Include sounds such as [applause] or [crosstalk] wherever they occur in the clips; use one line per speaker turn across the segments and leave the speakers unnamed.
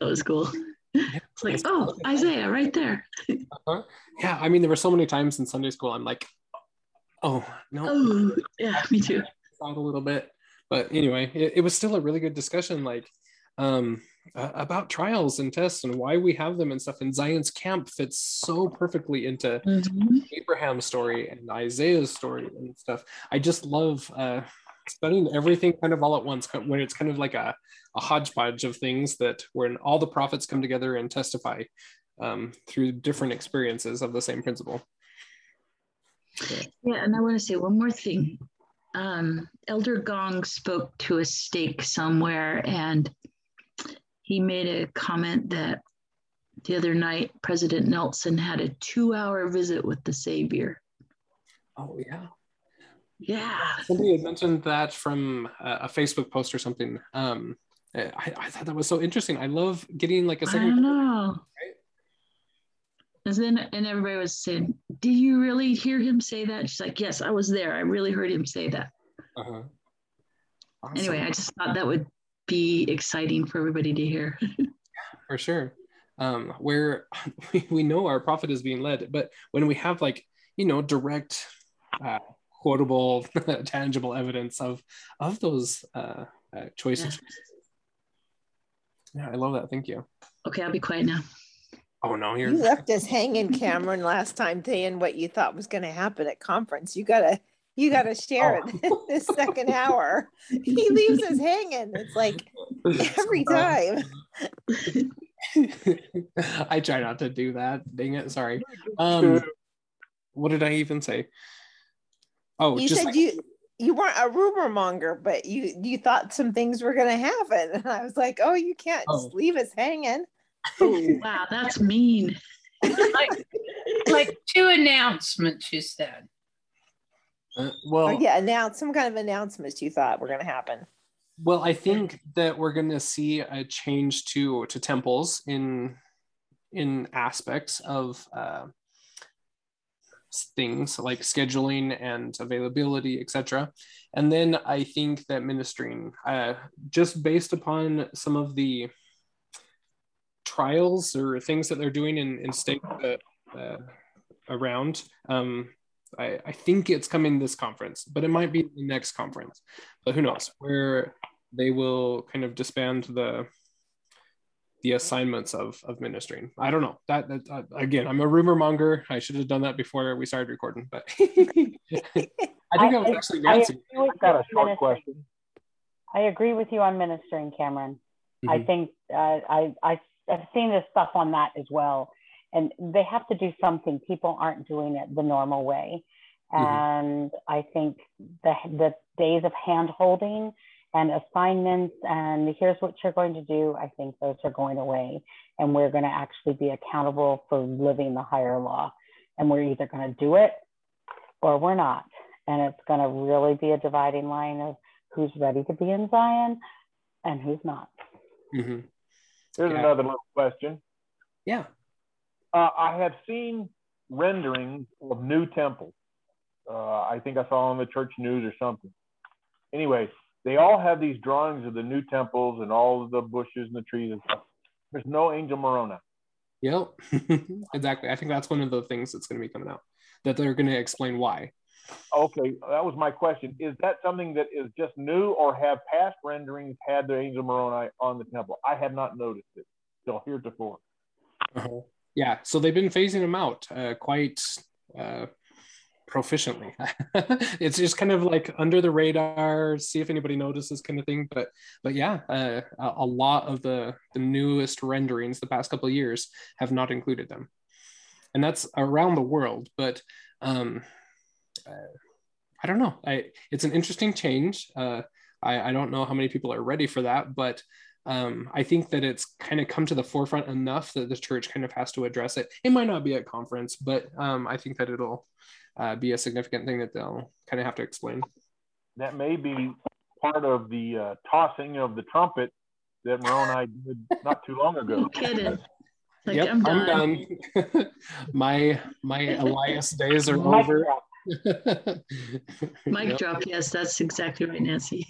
That was cool. [laughs] It's like, oh, Isaiah, right there. [laughs]
Uh-huh. Yeah, I mean, there were so many times in Sunday school. I'm like, oh no.
Oh, yeah, me too. [laughs]
Out a little bit, but anyway, it, it was still a really good discussion. Like, um, uh, about trials and tests and why we have them and stuff. And Zion's camp fits so perfectly into
Mm-hmm.
Abraham's story and Isaiah's story and stuff. I just love uh, studying everything kind of all at once when it's kind of like a, a hodgepodge of things that when all the prophets come together and testify um, through different experiences of the same principle.
Yeah, and I want to say one more thing. Um, Elder Gong spoke to a stake somewhere, and he made a comment that the other night President Nelson had a two-hour visit with the Savior.
Oh yeah.
Yeah,
Somebody had mentioned that from a, a Facebook post or something. Um, I, I thought that was so interesting. I love getting like a second.
don't know. And then and everybody was saying, "Did you really hear him say that?" She's like, "Yes, I was there. I really heard him say that."
Uh-huh. Awesome.
Anyway, I just thought that would be exciting for everybody to hear. [laughs]
for sure um, where [laughs] we, we know our prophet is being led but when we have like you know direct uh, quotable [laughs] tangible evidence of of those uh, uh, choices yeah. i love that thank you
okay, I'll be quiet now.
oh no you're
You [laughs] left us hanging, Cameron, last time saying what you thought was going to happen at conference. You gotta, you gotta share
Oh.
it [laughs] this second hour. He leaves us hanging. It's like every time.
i try not to do that dang it sorry um what did i even say oh
You
just
said
like-
you you weren't a rumor monger, but you you thought some things were going to happen, and [laughs] I was like, oh, you can't
Oh.
just leave us hanging.
Oh, wow, that's mean.
like, like two announcements you said.
uh, well
Or yeah, announce some kind of announcements you thought were going to happen.
Well, I think that we're going to see a change to to temples in in aspects of uh, things like scheduling and availability, etc. And then I think that ministering, uh, just based upon some of the trials or things that they're doing in in state uh, uh, around. Um, I, I think it's coming this conference, but it might be the next conference. But who knows? Where they will kind of disband the the assignments of of ministering. I don't know. That, that uh, again, I'm a rumor monger. I should have done that before we started recording, but [laughs] I think
I-
that was actually
I
Nancy.
agree with
I've got a
you
short
on
question.
ministering. I agree with you on ministering, Cameron. I
Mhm.
think uh, I, I I've seen this stuff on that as well, and they have to do something. People aren't doing it the normal way,
Mhm.
and I think the the days of hand holding and assignments and here's what you're going to do. I think those are going away, and we're going to actually be accountable for living the higher law, and we're either going to do it or we're not, and it's going to really be a dividing line of who's ready to be in Zion and who's not.
Mhm.
Here's
Yeah.
another little question.
Yeah.
Uh, I have seen renderings of new temples. Uh, I think I saw on the church news or something. Anyway, they all have these drawings of the new temples and all of the bushes and the trees and stuff. There's no angel Moroni.
Yep. [laughs] exactly. I think that's one of the things that's going to be coming out that they're going to explain why.
Okay, that was my question. Is that something that is just new, or have past renderings had the angel Moroni on the temple? I have not noticed it till heretofore.
Uh-huh. Yeah. So they've been phasing them out uh, quite uh, proficiently. [laughs] it's just kind of like under the radar, see if anybody notices, kind of thing. But but yeah, uh, a, lot of the the newest renderings the past couple years have not included them, and that's around the world. But um, uh, I don't know. I it's an interesting change. Uh, I I don't know how many people are ready for that, but um, I think that it's kind of come to the forefront enough that the church kind of has to address it. It might not be at conference, but um, I think that it'll uh, be a significant thing that they'll kind of have to explain.
That may be part of the uh, tossing of the trumpet that Moroni did not too long ago.
No [laughs] kidding. Like,
yep,
I'm
I'm
done.
done. [laughs] my my [laughs] Elias days are
Mic
over.
drop.
Mic
Yep.
drop. Yes, that's exactly right, Nancy.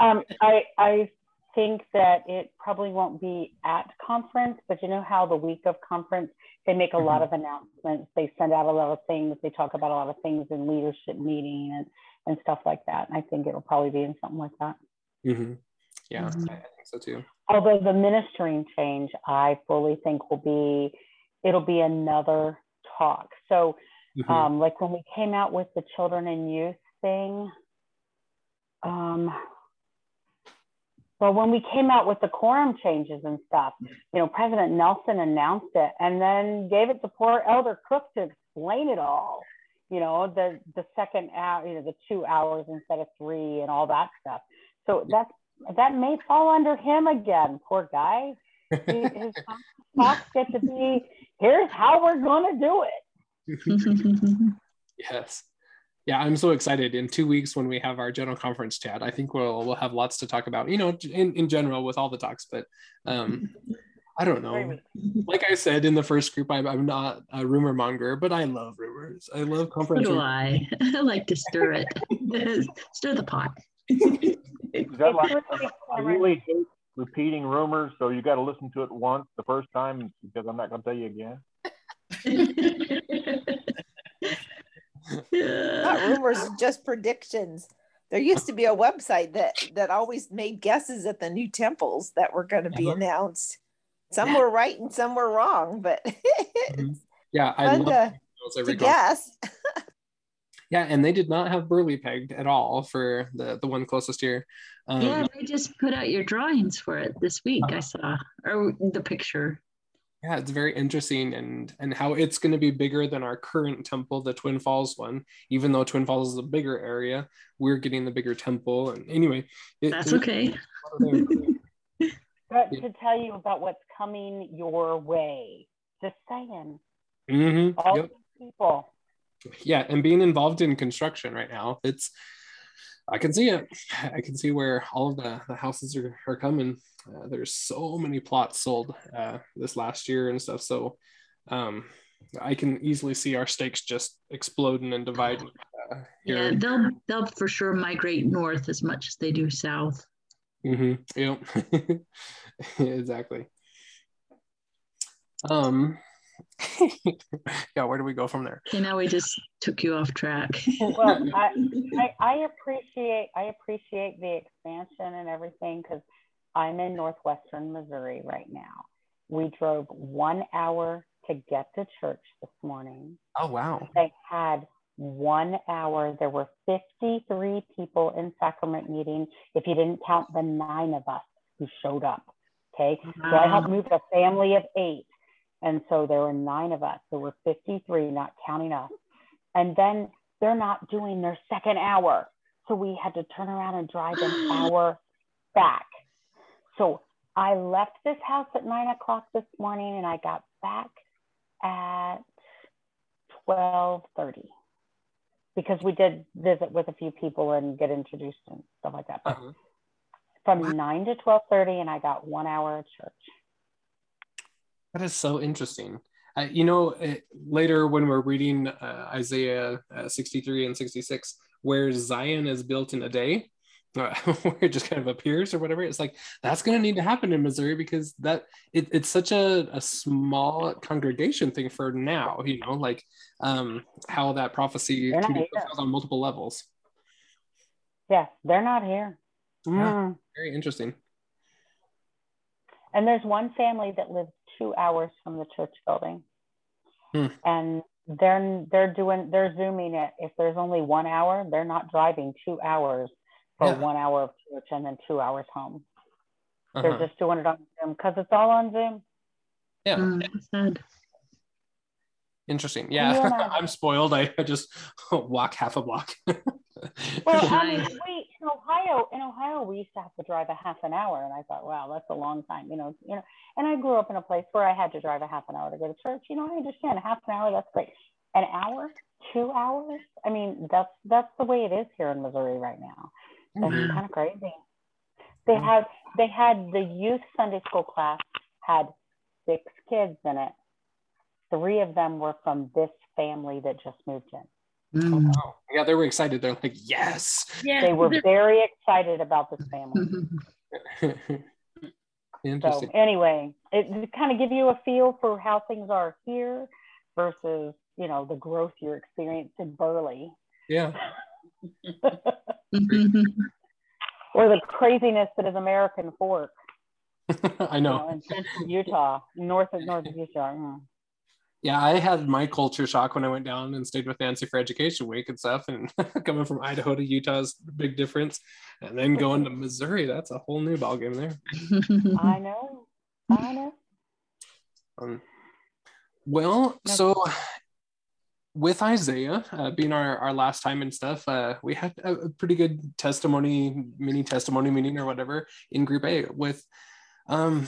Um, I, I think that it probably won't be at conference, but you know how the week of conference, they make a lot
Mm-hmm.
of announcements. They send out a lot of things. They talk about a lot of things in leadership meeting and, and stuff like that. And I think it'll probably be in something like that.
Mhm. Yeah,
Mhm.
I I think so too.
Although the ministering change, I fully think will be, it'll be another talk. So
Mhm.
um, like when we came out with the children and youth thing um, well when we came out with the quorum changes and stuff you know president nelson announced it and then gave it to poor elder cook to explain it all you know the the second hour you know the two hours instead of three and all that stuff. So that's that may fall under him again poor guy. He, his [laughs] talks get to be here's how we're going to do it. [laughs]
Yes. Yeah, I'm so excited. In two weeks, when we have our general conference chat, I think we'll we'll have lots to talk about. You know, in, in general with all the talks, but um, [laughs] I don't know. Like I said in the first group, I'm, I'm not a rumor monger, but I love rumors. I love
So
conference.
do
rumors.
I. [laughs] I like to stir it. [laughs] stir the pot.
Is that like, I really hate repeating rumors, so you got to listen to it once the first time because I'm not going to tell you again.
Not [laughs] rumors, just predictions. There used to be a website that that always made guesses at the new temples that were going to be
Uh-huh.
announced. Some were right and some were wrong, but [laughs] it's
Mhm. Yeah, I
fun
love
to,
those
to guess. [laughs]
Yeah, and they did not have Burley pegged at all for the the one closest here. Um,
yeah, they just put out your drawings for it this week. I saw, or the picture.
Yeah it's very interesting and and how it's going to be bigger than our current temple the twin falls one even though twin falls is a bigger area we're getting the bigger temple and anyway it,
That's
it-
okay. [laughs]
But to tell you about what's coming your way, just saying,
Mhm,
all
yep.
these people.
yeah and being involved in construction right now it's i can see it i can see where all of the, the houses are, are coming uh, there's so many plots sold uh, this last year and stuff so um, i can easily see our stakes just exploding and dividing uh,
Yeah, they'll they'll for sure migrate north as much as they do south.
Mm-hmm. Yep. [laughs] exactly. Um. [laughs] yeah. Where do we go from there?
You know, we just took you off track. [laughs]
Well, I, I, I appreciate I appreciate the expansion and everything because I'm in northwestern Missouri right now. We drove one hour to get to church this morning.
Oh wow.
They had one hour. There were 53 people in sacrament meeting. If you didn't count the nine of us who showed up. Okay. So I helped move a family of eight. And so there were nine of us. There were 53, not counting us. And then they're not doing their second hour. So we had to turn around and drive an [gasps] hour back. So I left this house at nine o'clock this morning and I got back at 12:30 because we did visit with a few people and get introduced and stuff like that. But
Uh-huh.
from
Wow.
9 to 12:30 and I got 1 hour at church.
That is so interesting. Uh, you know, uh, later when we're reading uh, Isaiah uh, 63 and 66, where Zion is built in a day, [laughs] uh, where it just kind of appears or whatever, it's like that's going to need to happen in Missouri because that it, it's such a, a small congregation thing for now. You know, like um, how that prophecy can be fulfilled on multiple levels.
Yeah, they're not here.
Yeah.
Mm.
Very interesting.
And there's one family that lives two hours from the church building.
Hmm.
And they're they're doing they're zooming it. If there's only one hour, they're not driving two hours for
Yeah.
one hour of church and then two hours home. They're
Uh-huh.
just doing it on Zoom because it's all on Zoom.
Yeah.
Mm.
Interesting. Yeah. [laughs] I'm spoiled. I I just [laughs] walk half a block. [laughs]
Well, I mean, we in Ohio, in Ohio, we used to have to drive a half an hour, and I thought, wow, that's a long time, you know, you know. And I grew up in a place where I had to drive a half an hour to go to church. You know, I understand a half an hour, that's great. An hour, two hours. I mean, that's that's the way it is here in Missouri right now. That's
Mhm.
kind of crazy. They had they had the youth Sunday school class had six kids in it. Three of them were from this family that just moved in.
Mm.
yeah, they were excited. They're like, yes.
Yeah.
They were very excited about this family. [laughs]
Interesting.
So anyway, it, it kind of give you a feel for how things are here versus you know the growth you're experiencing in Burley.
yeah. [laughs]
or the craziness that is American Fork. [laughs]
I
you
know.
know, in central Utah, north of north of Utah. Mm.
Yeah, I had my culture shock when I went down and stayed with Nancy for Education Week and stuff. And [laughs] coming from Idaho to Utah is a big difference. And then going to Missouri, that's a whole new ballgame there. [laughs]
I know. I know.
Um, well,
Yep.
so with Isaiah uh, being our, our last time and stuff, uh, we had a, a pretty good testimony, mini testimony meeting or whatever in Group A. With um,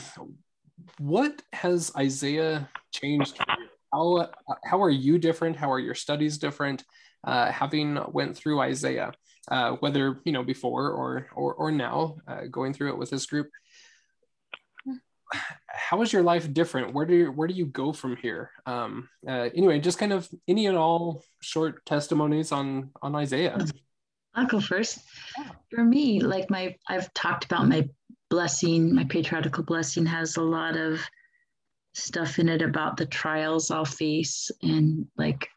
what has Isaiah changed? How uh, how are you different? How are your studies different? Uh, having went through Isaiah, uh, whether you know before or or or now, uh, going through it with this group how is your life different where do you where do you go from here um uh, anyway just kind of any and all short testimonies on on isaiah
I'll go first. For me, like my, I've talked about my blessing, my patriarchal blessing has a lot of stuff in it about the trials I'll face. And like,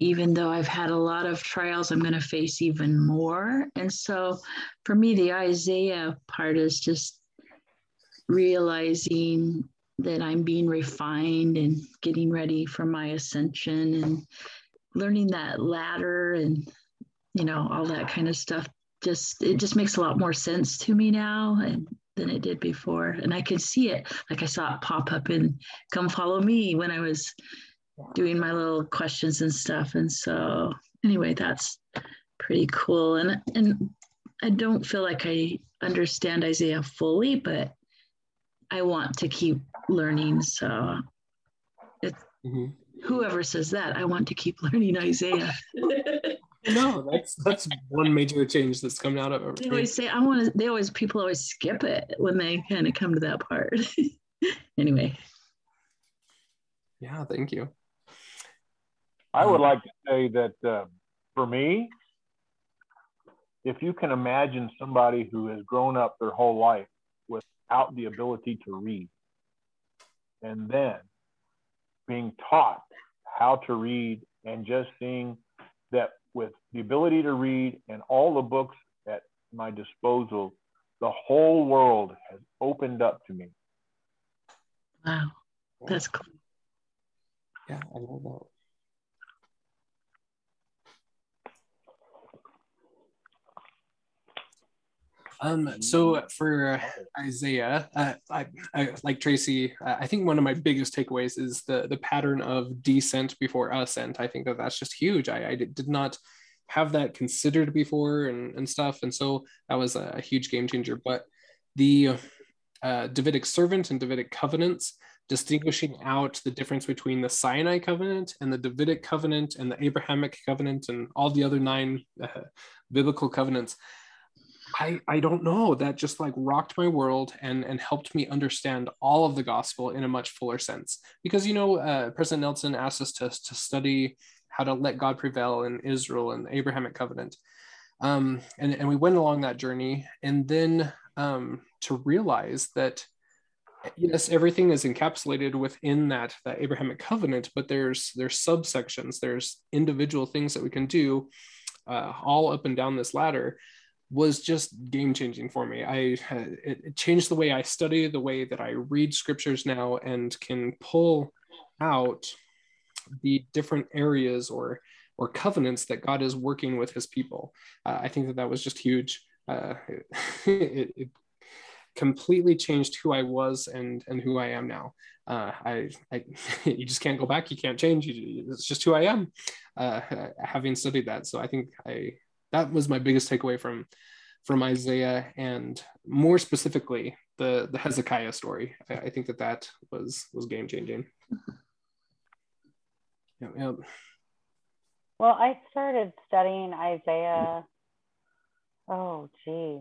even though I've had a lot of trials, I'm going to face even more. And so for me, the Isaiah part is just realizing that I'm being refined and getting ready for my ascension and learning that ladder and you know all that kind of stuff just it just makes a lot more sense to me now and than it did before. And i could see it. Like i saw it pop up in come follow me when i was doing my little questions and stuff. And so anyway that's pretty cool. And and i don't feel like i understand isaiah fully but i want to keep learning. So
Mhm.
whoever says that i want to keep learning isaiah [laughs]
no [laughs] that's that's one major change that's coming out of
They always say I want to. They always people always skip it when they kind of come to that part. [laughs] anyway,
yeah thank you
I would like to say that uh, for me, if you can imagine somebody who has grown up their whole life without the ability to read, and then being taught how to read and just seeing that with the ability to read and all the books at my disposal, the whole world has opened up to me.
wow, that's cool.
yeah i love Um, so for Isaiah, uh, I, I like Tracy. Uh, I think one of my biggest takeaways is the the pattern of descent before ascent. I think that that's just huge. I, I did not have that considered before and, and stuff, and so that was a huge game changer. But the uh, Davidic servant and Davidic covenants, distinguishing out the difference between the Sinai covenant and the Davidic covenant and the Abrahamic covenant and all the other nine uh, biblical covenants. I, I don't know that just like rocked my world and and helped me understand all of the gospel in a much fuller sense. Because you know uh, president nelson asked us to, to study how to let god prevail in israel and the abrahamic covenant. Um, and, and we went along that journey and then um, to realize that yes everything is encapsulated within that that abrahamic covenant but there's there's subsections there's individual things that we can do uh, all up and down this ladder was just game changing for me. I it, changed the way I study, the way that I read scriptures now, and can pull out the different areas or or covenants that God is working with His people. Uh, I think that that was just huge. Uh, [laughs] it, it completely changed who I was and and who I am now. Uh, I, I [laughs] you just can't go back. You can't change. You, it's just who I am. Uh, having studied that, so I think I that was my biggest takeaway from from Isaiah and more specifically the the Hezekiah story. I, I think that that was was game changing. [laughs] Yep, yep.
Well, I started studying Isaiah, oh, gee,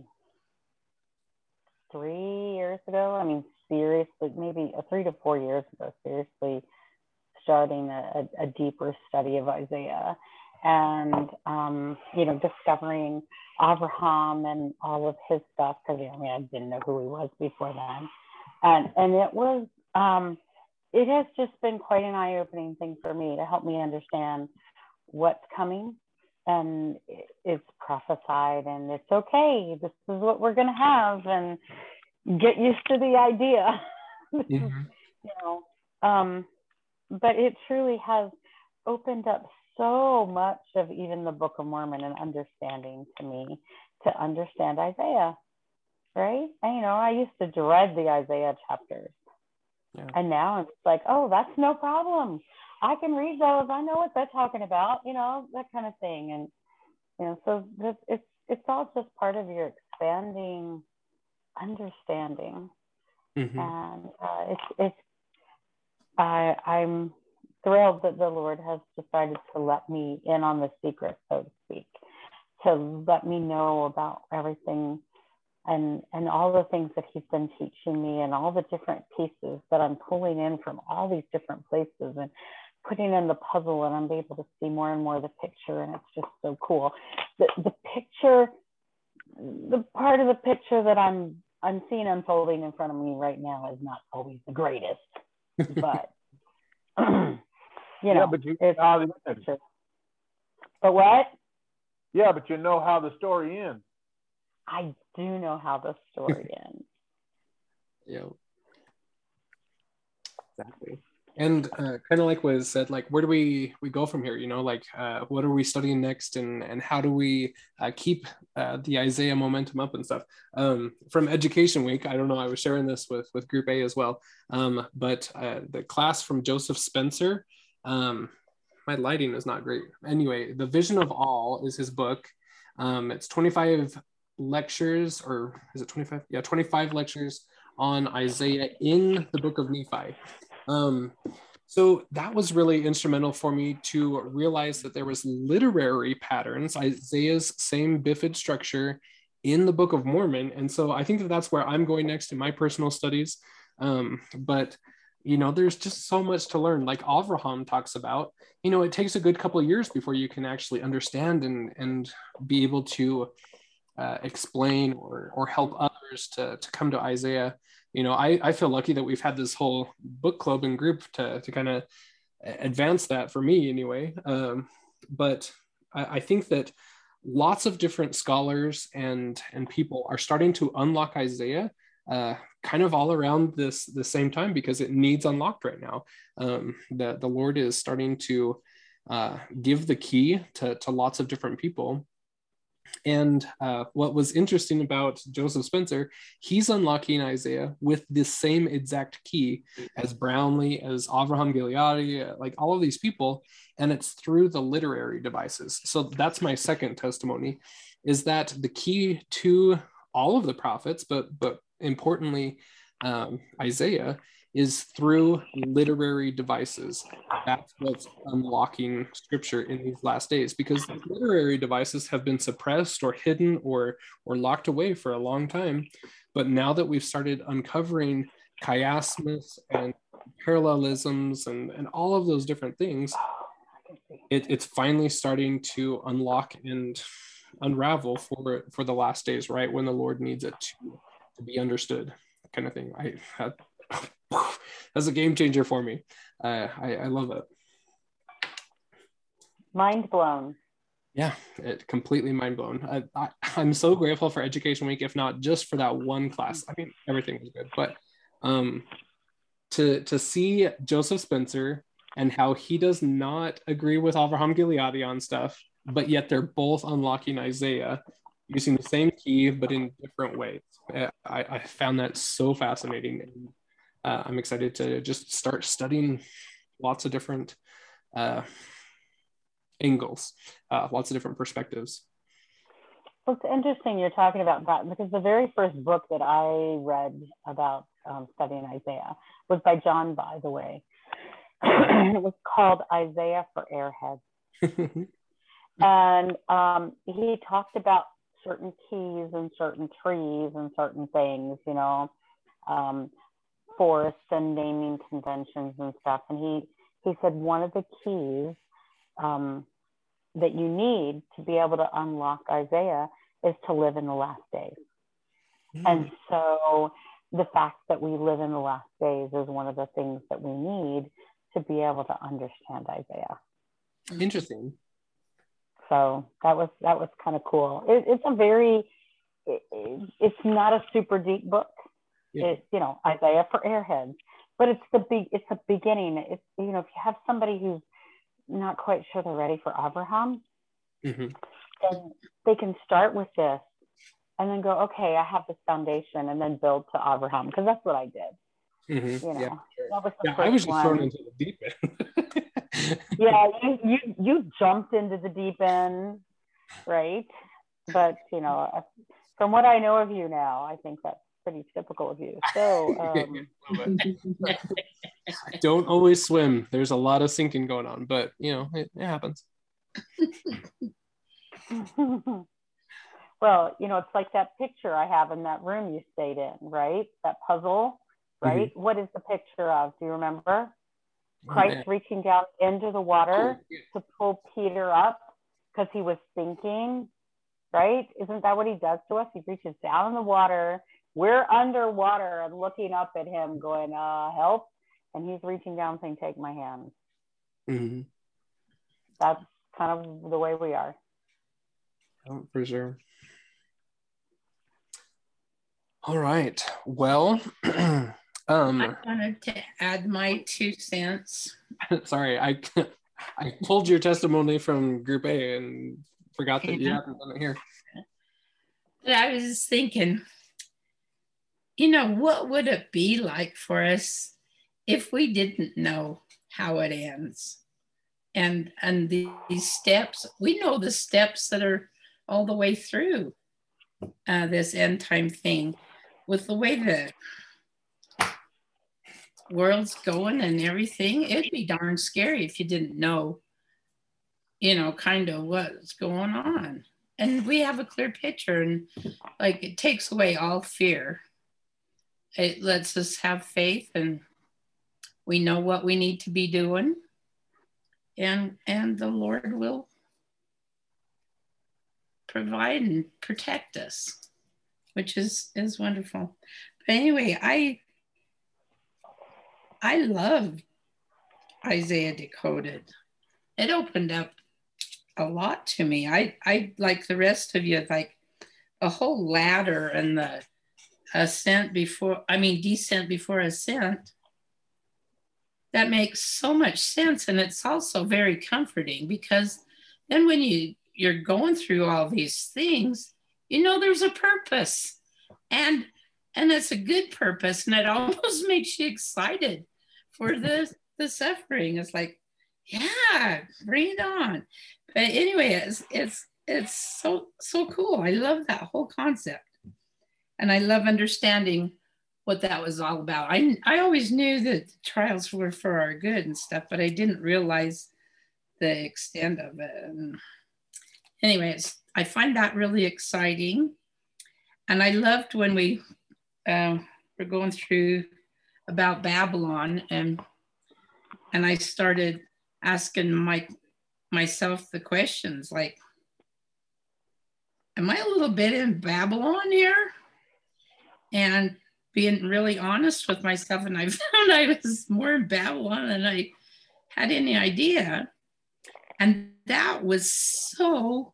three years ago. I mean, seriously, maybe uh, three to four years ago, seriously starting a, a, a deeper study of Isaiah. And um, you know discovering Abraham and all of his stuff because I mean I didn't know who he was before then, and and it was um, it has just been quite an eye opening thing for me to help me understand what's coming and it's prophesied and it's okay this is what we're going to have and get used to the idea [laughs] mm-hmm. you know um, but it truly has opened up so much of even the book of mormon and understanding to me to understand isaiah right and, you know i used to dread the isaiah chapters yeah. and now it's like oh that's no problem I can read those. I know what they're talking about, you know, that kind of thing. And you know, so this, it's it's all just part of your expanding understanding. Mm-hmm. And uh, it's it's I I'm thrilled that the Lord has decided to let me in on the secret, so to speak, to let me know about everything and and all the things that he's been teaching me and all the different pieces that I'm pulling in from all these different places and putting in the puzzle and I'm able to see more and more of the picture and it's just so cool. The the picture, the part of the picture that I'm I'm seeing unfolding in front of me right now is not always the greatest, [laughs] but [clears throat] you know, yeah, but you it's how the picture. But what?
Yeah, but you know how the story ends.
I do know how the story [laughs] ends.
Yeah. Exactly and uh, kind of like was said like where do we we go from here you know like uh, what are we studying next and and how do we uh, keep uh, the isaiah momentum up and stuff um, from education week i don't know i was sharing this with with group a as well um, but uh, the class from joseph spencer um, my lighting is not great anyway the vision of all is his book um, it's 25 lectures or is it 25 yeah 25 lectures on isaiah in the book of nephi um, so that was really instrumental for me to realize that there was literary patterns, Isaiah's same bifid structure in the Book of Mormon. And so I think that that's where I'm going next in my personal studies. Um, but you know, there's just so much to learn. Like Avraham talks about, you know, it takes a good couple of years before you can actually understand and and be able to uh, explain or or help others to to come to Isaiah you know, I, I feel lucky that we've had this whole book club and group to, to kind of advance that for me anyway. Um, but I, I think that lots of different scholars and and people are starting to unlock Isaiah uh, kind of all around this the same time because it needs unlocked right now. Um, the the Lord is starting to uh, give the key to to lots of different people, and uh, what was interesting about Joseph Spencer, he's unlocking Isaiah with the same exact key as Brownlee, as Avraham Gileadi, like all of these people, and it's through the literary devices. So that's my second testimony, is that the key to all of the prophets, but but importantly, um, Isaiah is through literary devices. That's what's unlocking scripture in these last days because literary devices have been suppressed or hidden or or locked away for a long time. But now that we've started uncovering chiasmus and parallelisms and, and all of those different things, it, it's finally starting to unlock and unravel for for the last days, right? When the Lord needs it to, to be understood, kind of thing. I [laughs] that's a game changer for me. Uh, I, I love it.
Mind blown.
Yeah, it completely mind blown. I, I, am so grateful for Education Week, if not just for that one class. I mean, everything was good, but um, to to see Joseph Spencer and how he does not agree with Avraham Gileadi on stuff, but yet they're both unlocking Isaiah using the same key but in different ways. I, I found that so fascinating uh, I'm excited to just start studying lots of different uh, angles, uh, lots of different perspectives.
Well, it's interesting you're talking about that because the very first book that I read about um, studying Isaiah was by John Bytheway. [coughs] it was called Isaiah for Airheads. [laughs] and um, he talked about certain keys and certain trees and certain things, you know. Um, forests and naming conventions and stuff. And he he said one of the keys um, that you need to be able to unlock Isaiah is to live in the last days. Mm. And so the fact that we live in the last days is one of the things that we need to be able to understand Isaiah.
Interesting.
So that was that was kind of cool. It, it's a very it, it's not a super deep book. Yeah. It's you know Isaiah for airheads, but it's the big it's a beginning. It's you know if you have somebody who's not quite sure they're ready for Abraham, mm-hmm. then they can start with this and then go, okay, I have this foundation, and then build to Abraham because that's what I did.
Mm-hmm. You know, yeah, sure. yeah I was just one. thrown into the deep end. [laughs]
yeah, [laughs] you, you you jumped into the deep end, right? But you know, from what I know of you now, I think that's pretty typical of you. So. [laughs] Um,
I don't always swim. There's a lot of sinking going on, but you know, it, it happens. [laughs]
well, you know, it's like that picture I have in that room you stayed in, right? That puzzle, right? Mm-hmm. What is the picture of? Do you remember? Christ reaching down into the water to pull Peter up because he was sinking, right? Isn't that what he does to us? He reaches down in the water. We're underwater and looking up at him, going, uh, help. And he's reaching down saying, take my hand. Mm-hmm. That's kind of the way we are.
Oh, for sure. All right. Well, [clears throat]
um, I wanted to add my two cents. [laughs]
Sorry, I [laughs] I pulled your testimony from Group A and forgot that you haven't done it here.
But I was thinking, you know, what would it be like for us if we didn't know how it ends? And and these steps, we know the steps that are all the way through uh, this end time thing with the way the world's going and everything, it'd be darn scary if you didn't know, you know, kind of what's going on. And we have a clear picture, and like it takes away all fear. It lets us have faith, and we know what we need to be doing, and and the Lord will provide and protect us which is is wonderful. But anyway, I I love Isaiah Decoded. It opened up a lot to me. I I like the rest of you like a whole ladder and the ascent before I mean descent before ascent. That makes so much sense and it's also very comforting because then when you you're going through all these things, you know there's a purpose and and it's a good purpose and it almost [laughs] makes you excited for the the suffering. It's like yeah bring it on. But anyway it's it's it's so so cool. I love that whole concept. And i love understanding what that was all about. I i always knew that trials were for our good and stuff but i didn't realize the extent of it. And anyways I find that really exciting. And I loved when we uh, were going through about Babylon and and I started asking my myself the questions like, am I a little bit in Babylon here? And being really honest with myself, and I [laughs] found I was more in Babylon than I had any idea. And that was so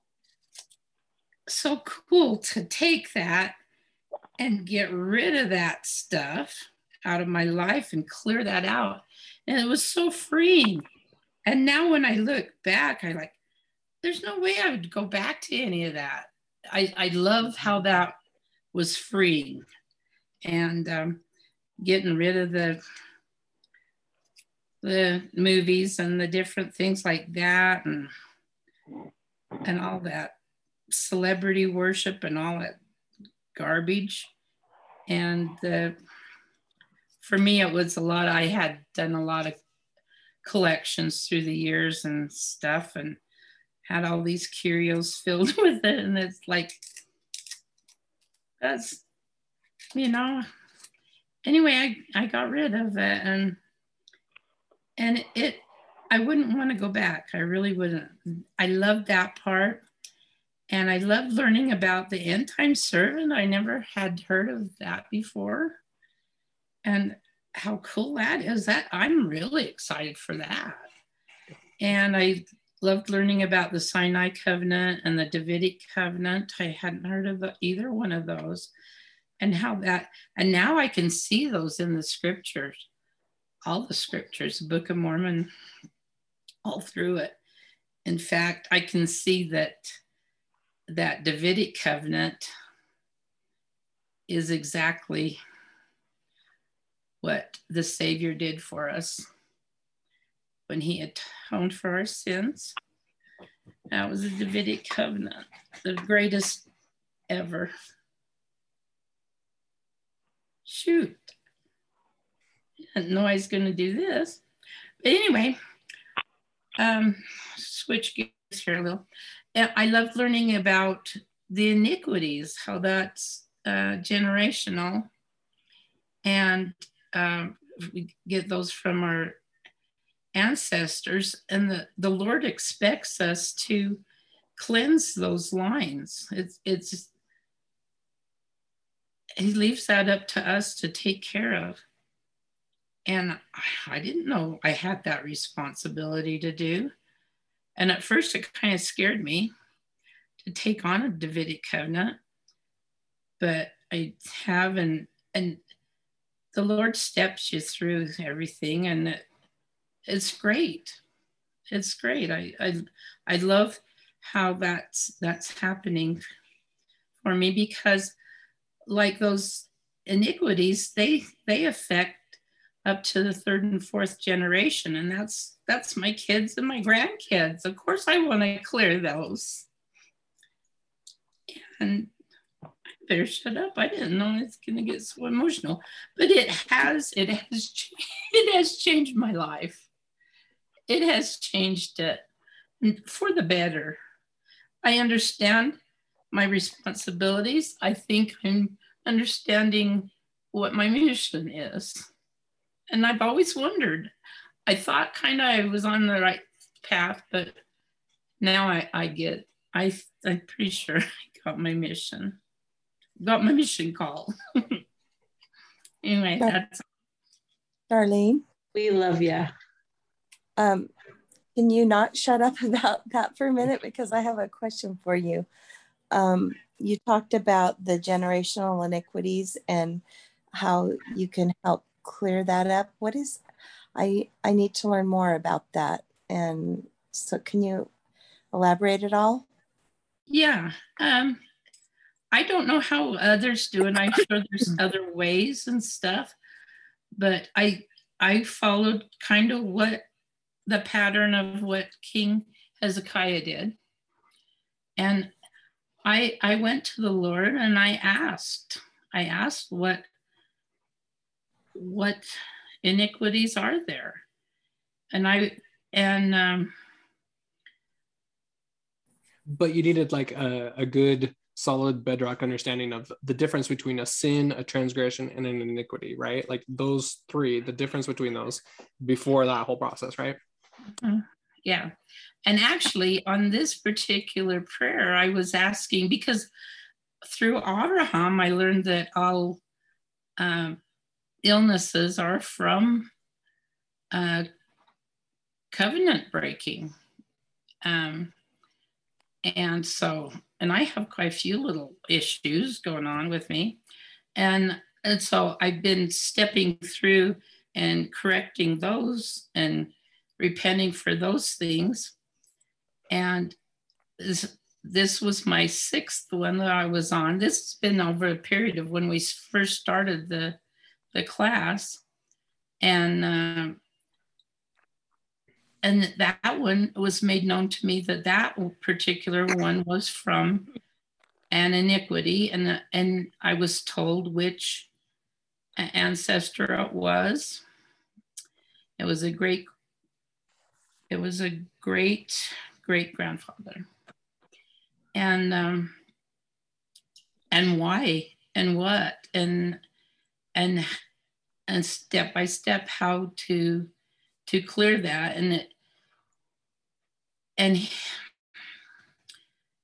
so cool to take that and get rid of that stuff out of my life and clear that out. And it was so freeing. And now when I look back, I like, there's no way I would go back to any of that. I, I love how that was freeing and um, getting rid of the the movies and the different things like that and and all that celebrity worship and all that garbage. And the, for me, it was a lot. I had done a lot of collections through the years and stuff and had all these curios [laughs] filled with it. And it's like, that's, you know, anyway, I, I got rid of it and, and it, I wouldn't want to go back. I really wouldn't. I love that part. And I love learning about the end time servant. I never had heard of that before. And how cool that is. That I'm really excited for that. And I loved learning about the Sinai covenant and the Davidic covenant. I hadn't heard of either one of those. And how that, and now I can see those in the scriptures, all the scriptures, the Book of Mormon, all through it. In fact, I can see that that Davidic covenant is exactly what the Savior did for us when he atoned for our sins. That was the Davidic covenant, the greatest ever. Shoot. I didn't know I was going to do this. But anyway, um, switch gears here a little. I love learning about the iniquities, how that's uh, generational. And um, we get those from our ancestors. And the, the Lord expects us to cleanse those lines. It's, it's, He leaves that up to us to take care of. And I didn't know I had that responsibility to do. And at first, it kind of scared me to take on a Davidic covenant, but I have, and and the Lord steps you through everything, and it, it's great. It's great. I I I love how that's that's happening for me because, like those iniquities, they they affect up to the third and fourth generation and that's that's my kids and my grandkids of course i want to clear those and I shut up. I didn't know it's to get so emotional but it has it has [laughs] it has changed my life. It has changed it for the better. I understand my responsibilities. I think i'm understanding what my mission is. And I've always wondered. I thought kind of I was on the right path, but now I, I get, I, I'm pretty sure [laughs] I got my mission, got my mission call. [laughs] anyway, that's.
Darlene?
We love you.
Um, can you not shut up [laughs] about that for a minute? Because I have a question for you. Um, you talked about the generational iniquities and how you can help clear that up? What is, I, I need to learn more about that. And so can you elaborate at all?
Yeah. Um, I don't know how others do, and I'm sure there's [laughs] other ways and stuff, but I I followed kind of what the pattern of what King Hezekiah did. And I I went to the Lord and I asked, I asked what what iniquities are there? And I, and, um,
but you needed like a, a good solid bedrock understanding of the difference between a sin a transgression and an iniquity right like those three the difference between those before that whole process right
mm-hmm. yeah and actually on this particular prayer i was asking because through abraham i learned that all um, illnesses are from uh, covenant breaking. Um, and so, and I have quite a few little issues going on with me. And, and so I've been stepping through and correcting those and repenting for those things. And this, this was my sixth one that I was on. This has been over a period of when we first started the the class and uh, and that one was made known to me that that particular one was from an iniquity and and I was told which ancestor it was. It was a great it was a great great grandfather and um and why and what and and and step by step how to to clear that. And it and he,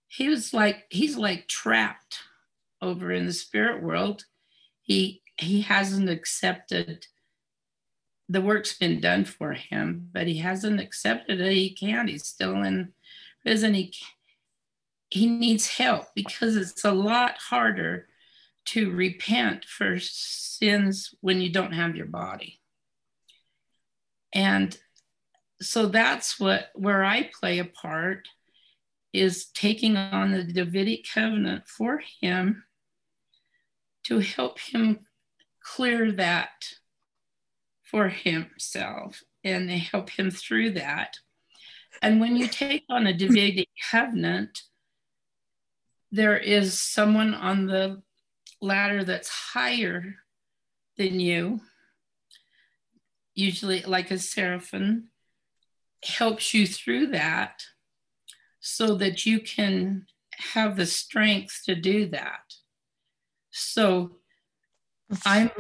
he was like he's like trapped over in the spirit world. He he hasn't accepted the work's been done for him but he hasn't accepted it he can't he's still in prison. He he needs help because it's a lot harder to repent for sins when you don't have your body and so that's what where i play a part is taking on the davidic covenant for him to help him clear that for himself and help him through that. And when you take on a Davidic covenant, there is someone on the ladder that's higher than you, usually like a seraphim, helps you through that so that you can have the strength to do that. So I'm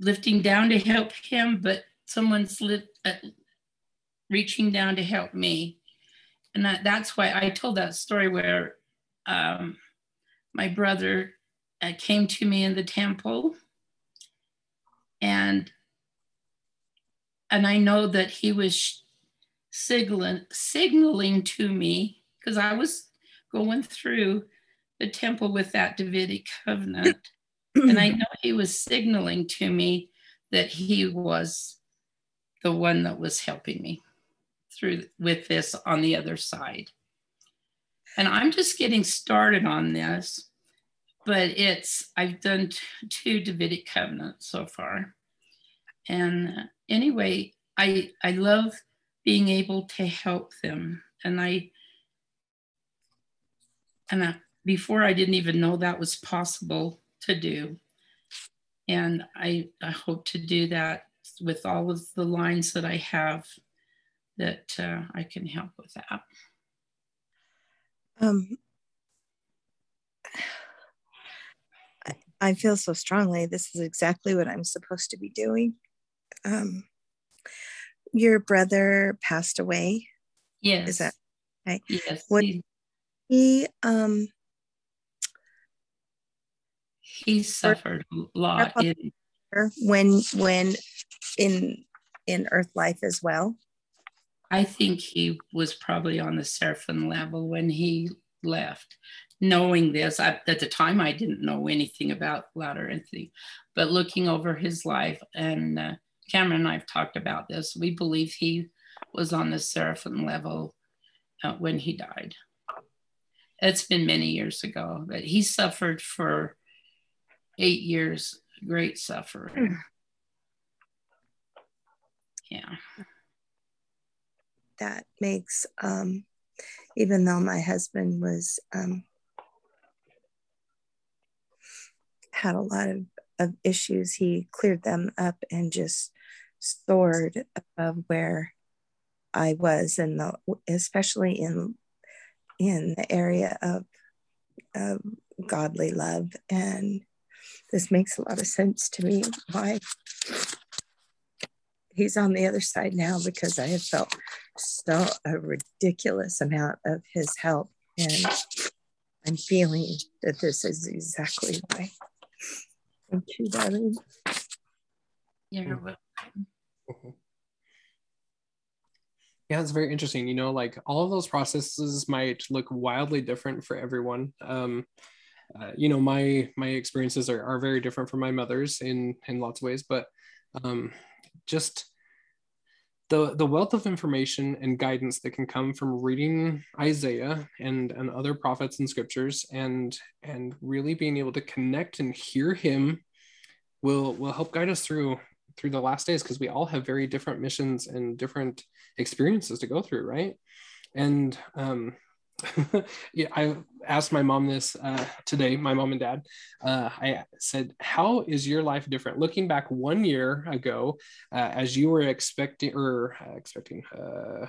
lifting down to help him, but someone's uh, reaching down to help me. And that, that's why I told that story where um, my brother uh, came to me in the temple and and I know that he was signaling, signaling to me because I was going through the temple with that Davidic covenant and I know he was signaling to me that he was the one that was helping me through with this on the other side. And I'm just getting started on this, but it's, I've done t- two Davidic covenants so far. And anyway, I, I love being able to help them. And I, and I, before I didn't even know that was possible to do. And I, I hope to do that with all of the lines that I have that uh, I can help with that.
Um, I feel so strongly. This is exactly what I'm supposed to be doing. Um, your brother passed away.
Yes.
Is that right?
Yes.
What he um
he suffered a lot in,
when when in in earth life as well
i think he was probably on the seraphim level when he left knowing this I, at the time i didn't know anything about ladder anything but looking over his life and uh, cameron and i've talked about this we believe he was on the seraphim level uh, when he died it's been many years ago but he suffered for eight years great suffering. Hmm. Yeah.
That makes, um, even though my husband was, um, had a lot of, of issues, he cleared them up and just soared above where I was, and the especially in in the area of, of godly love and this makes a lot of sense to me why he's on the other side now because I have felt so a ridiculous amount of his help and I'm feeling that this is exactly why. Thank you, darling.
You're welcome.
Yeah, it's very interesting. You know, like all of those processes might look wildly different for everyone. Um, uh, you know my my experiences are, are very different from my mother's in in lots of ways but um, just the the wealth of information and guidance that can come from reading Isaiah and and other prophets and scriptures and and really being able to connect and hear him will will help guide us through through the last days because we all have very different missions and different experiences to go through right and um [laughs] yeah, I asked my mom this uh, today, my mom and dad. Uh, I said, How is your life different? Looking back one year ago, uh, as you were expecting or uh, expecting, uh,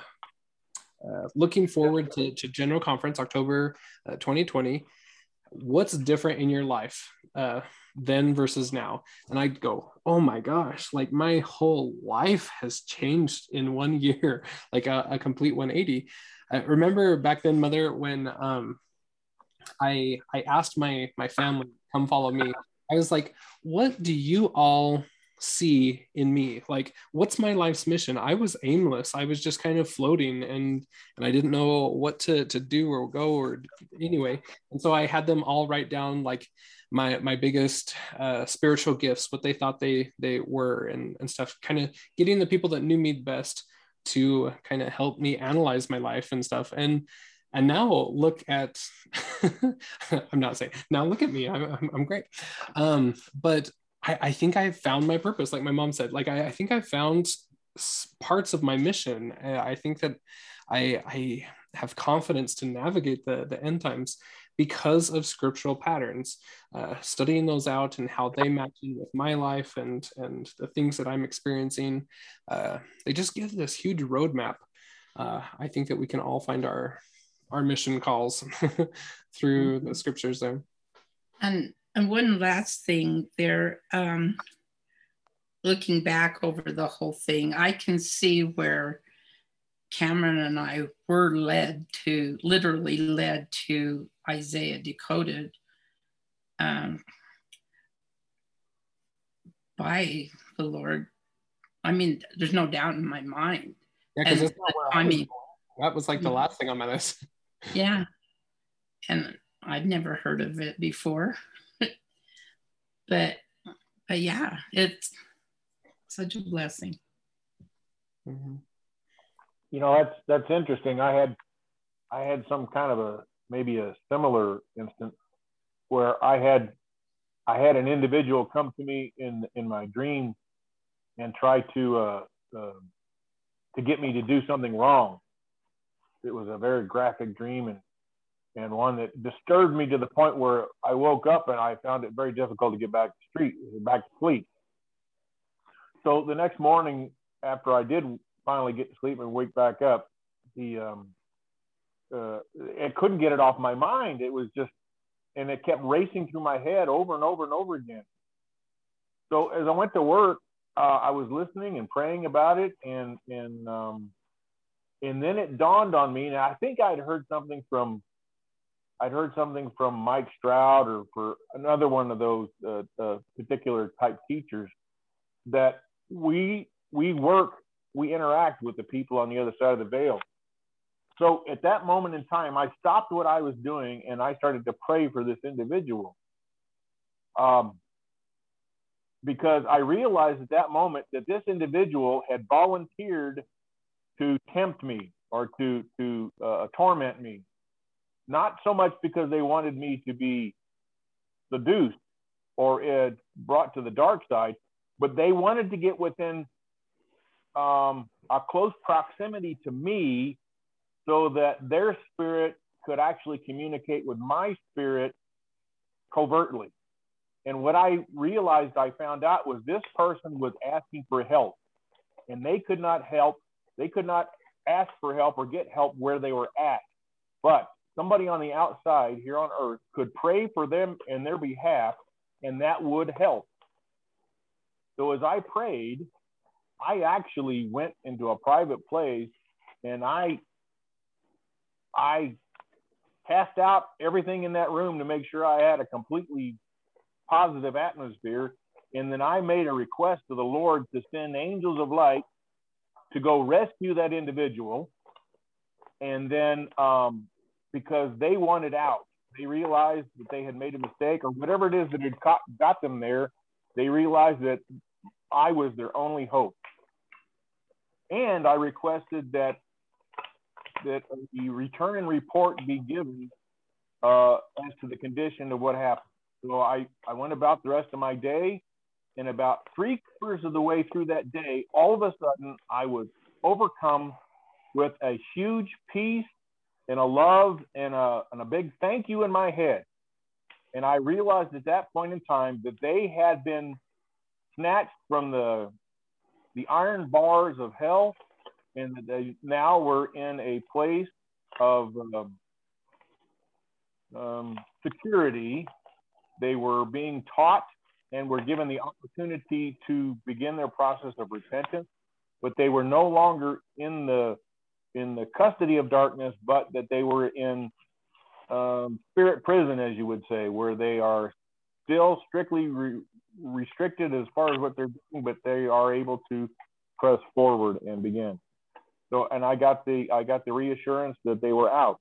uh, looking forward to, to General Conference, October 2020, what's different in your life uh, then versus now? And i'd go oh my gosh like my whole life has changed in one [laughs] year like a, a complete 180 i remember back then mother when um, i i asked my my family come follow me i was like what do you all see in me. Like what's my life's mission? I was aimless. I was just kind of floating and and i didn't know what to to do or go or anyway. And so i had them all write down like my my biggest uh, spiritual gifts what they thought they they were and and stuff kind of getting the people that knew me best to kind of help me analyze my life and stuff. And and now look at [laughs] i'm not saying now look at me. I'm, I'm, I'm great. Um, but I, I think I found my purpose, like my mom said. Like I, I think I found parts of my mission. I think that I, I have confidence to navigate the, the end times because of scriptural patterns, uh, studying those out and how they match in with my life and and the things that I'm experiencing. Uh, they just give this huge roadmap. Uh, I think that we can all find our our mission calls [laughs] through the scriptures there.
And and one last thing there, um, looking back over the whole thing, I can see where Cameron and I were led to, literally led to Isaiah Decoded um, by the Lord. I mean, there's no doubt in my mind.
Yeah, because that's not where I, I mean, that was like the last thing on my list.
yeah. And I'd never heard of it before but but yeah, it's such a blessing.
Mm-hmm. You know, that's that's interesting. I had I had some kind of a maybe a similar instance where I had I had an individual come to me in in my dream and try to uh, uh, to get me to do something wrong. It was a very graphic dream, and and one that disturbed me to the point where I woke up and I found it very difficult to get back to street, back to sleep. So the next morning, after I did finally get to sleep and wake back up, the um, uh, it couldn't get it off my mind. It was just, and it kept racing through my head over and over and over again. So as I went to work, uh, I was listening and praying about it, and and um, and then it dawned on me, and I think I'd heard something from I'd heard something from Mike Stroud or for another one of those uh, uh, particular type teachers that we we work we interact with the people on the other side of the veil. So at that moment in time, I stopped what I was doing and I started to pray for this individual. Um, because I realized at that moment that this individual had volunteered to tempt me or to to uh, torment me not so much because they wanted me to be seduced or brought to the dark side, but they wanted to get within um, a close proximity to me so that their spirit could actually communicate with my spirit covertly. And what I realized I found out was this person was asking for help and they could not help. They could not ask for help or get help where they were at. But somebody on the outside here on earth could pray for them in their behalf, and that would help. So as I prayed, I actually went into a private place and I I cast out everything in that room to make sure I had a completely positive atmosphere. And then I made a request to the Lord to send angels of light to go rescue that individual. And then um, because they wanted out. They realized that they had made a mistake or whatever it is that had got them there. They realized that I was their only hope. And I requested that that the return and report be given uh, as to the condition of what happened. So I, I went about the rest of my day. And about three quarters of the way through that day, all of a sudden I was overcome with a huge peace and a love and a, and a big thank you in my head. And I realized at that point in time that they had been snatched from the, the iron bars of hell and that they now were in a place of, um, um, security. They were being taught and were given the opportunity to begin their process of repentance, but they were no longer in the in the custody of darkness, but that they were in um, spirit prison, as you would say, where they are still strictly re- restricted as far as what they're doing, but they are able to press forward and begin. So, and I got the I got the reassurance that they were out,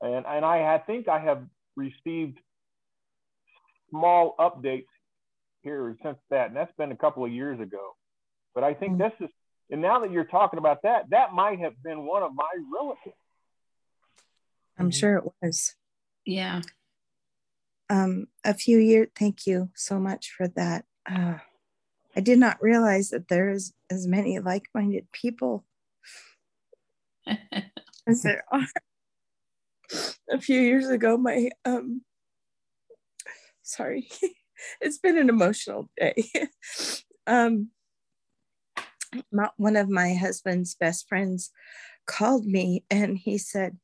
and and I, I think I have received small updates here since that, and that's been a couple of years ago. But I think this is, and now that you're talking about that, that might have been one of my relatives.
I'm sure it was.
Yeah.
Um, a few years, thank you so much for that. Uh, I did not realize that there is as many like minded people [laughs] as there are. a few years ago, my, um, sorry, [laughs] it's been an emotional day. [laughs] um, my, one of my husband's best friends called me and he said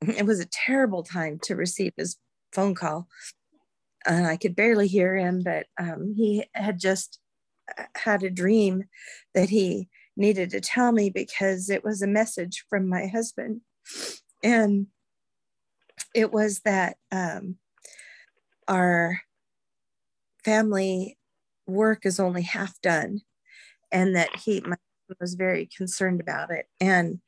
it was a terrible time to receive his phone call and I could barely hear him, but um, he had just uh, had a dream that he needed to tell me because it was a message from my husband. And it was that um, our family work is only half done and that he was very concerned about it. And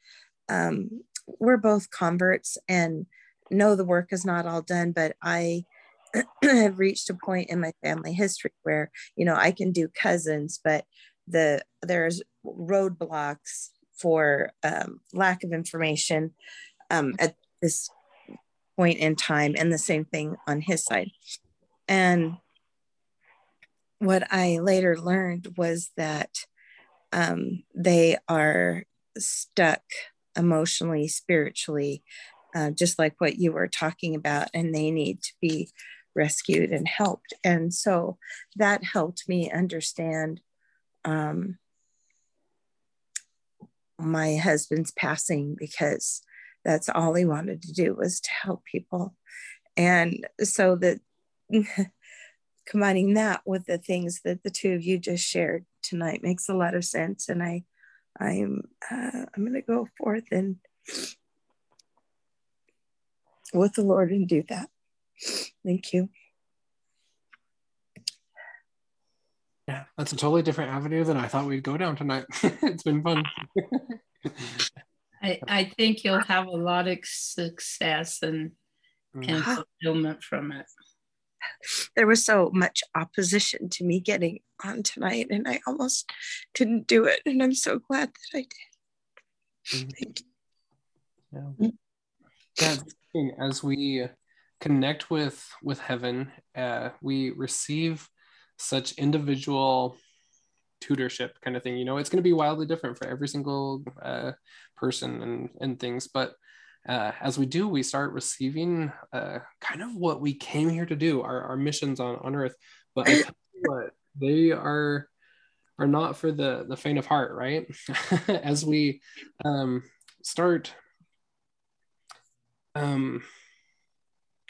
um, we're both converts and know the work is not all done, but I [clears throat] have reached a point in my family history where you know I can do cousins, but the there's roadblocks for um, lack of information um, at this point in time, and the same thing on his side. And what I later learned was that um, they are stuck emotionally, spiritually, uh, just like what you were talking about, and they need to be rescued and helped. And so that helped me understand um, my husband's passing because that's all he wanted to do was to help people. And so that [laughs] combining that with the things that the two of you just shared tonight makes a lot of sense. And I, I'm, uh, I'm going to go forth and with the Lord and do that. Thank you.
Yeah, that's a totally different avenue than I thought we'd go down tonight. [laughs] it's been fun.
I, I think you'll have a lot of success and, and
Mm.
fulfillment from it.
There was so much opposition to me getting on tonight, and I almost didn't do it. And I'm so glad that I did.
Mhm.
Thank you.
Yeah. Yeah, as we connect with with heaven, uh, we receive such individual tutorship kind of thing. You know, it's going to be wildly different for every single uh, person and and things, but uh, as we do, we start receiving uh, kind of what we came here to do, our, our missions on, on earth. But what, they are are not for the the faint of heart, right? [laughs] as we um, start um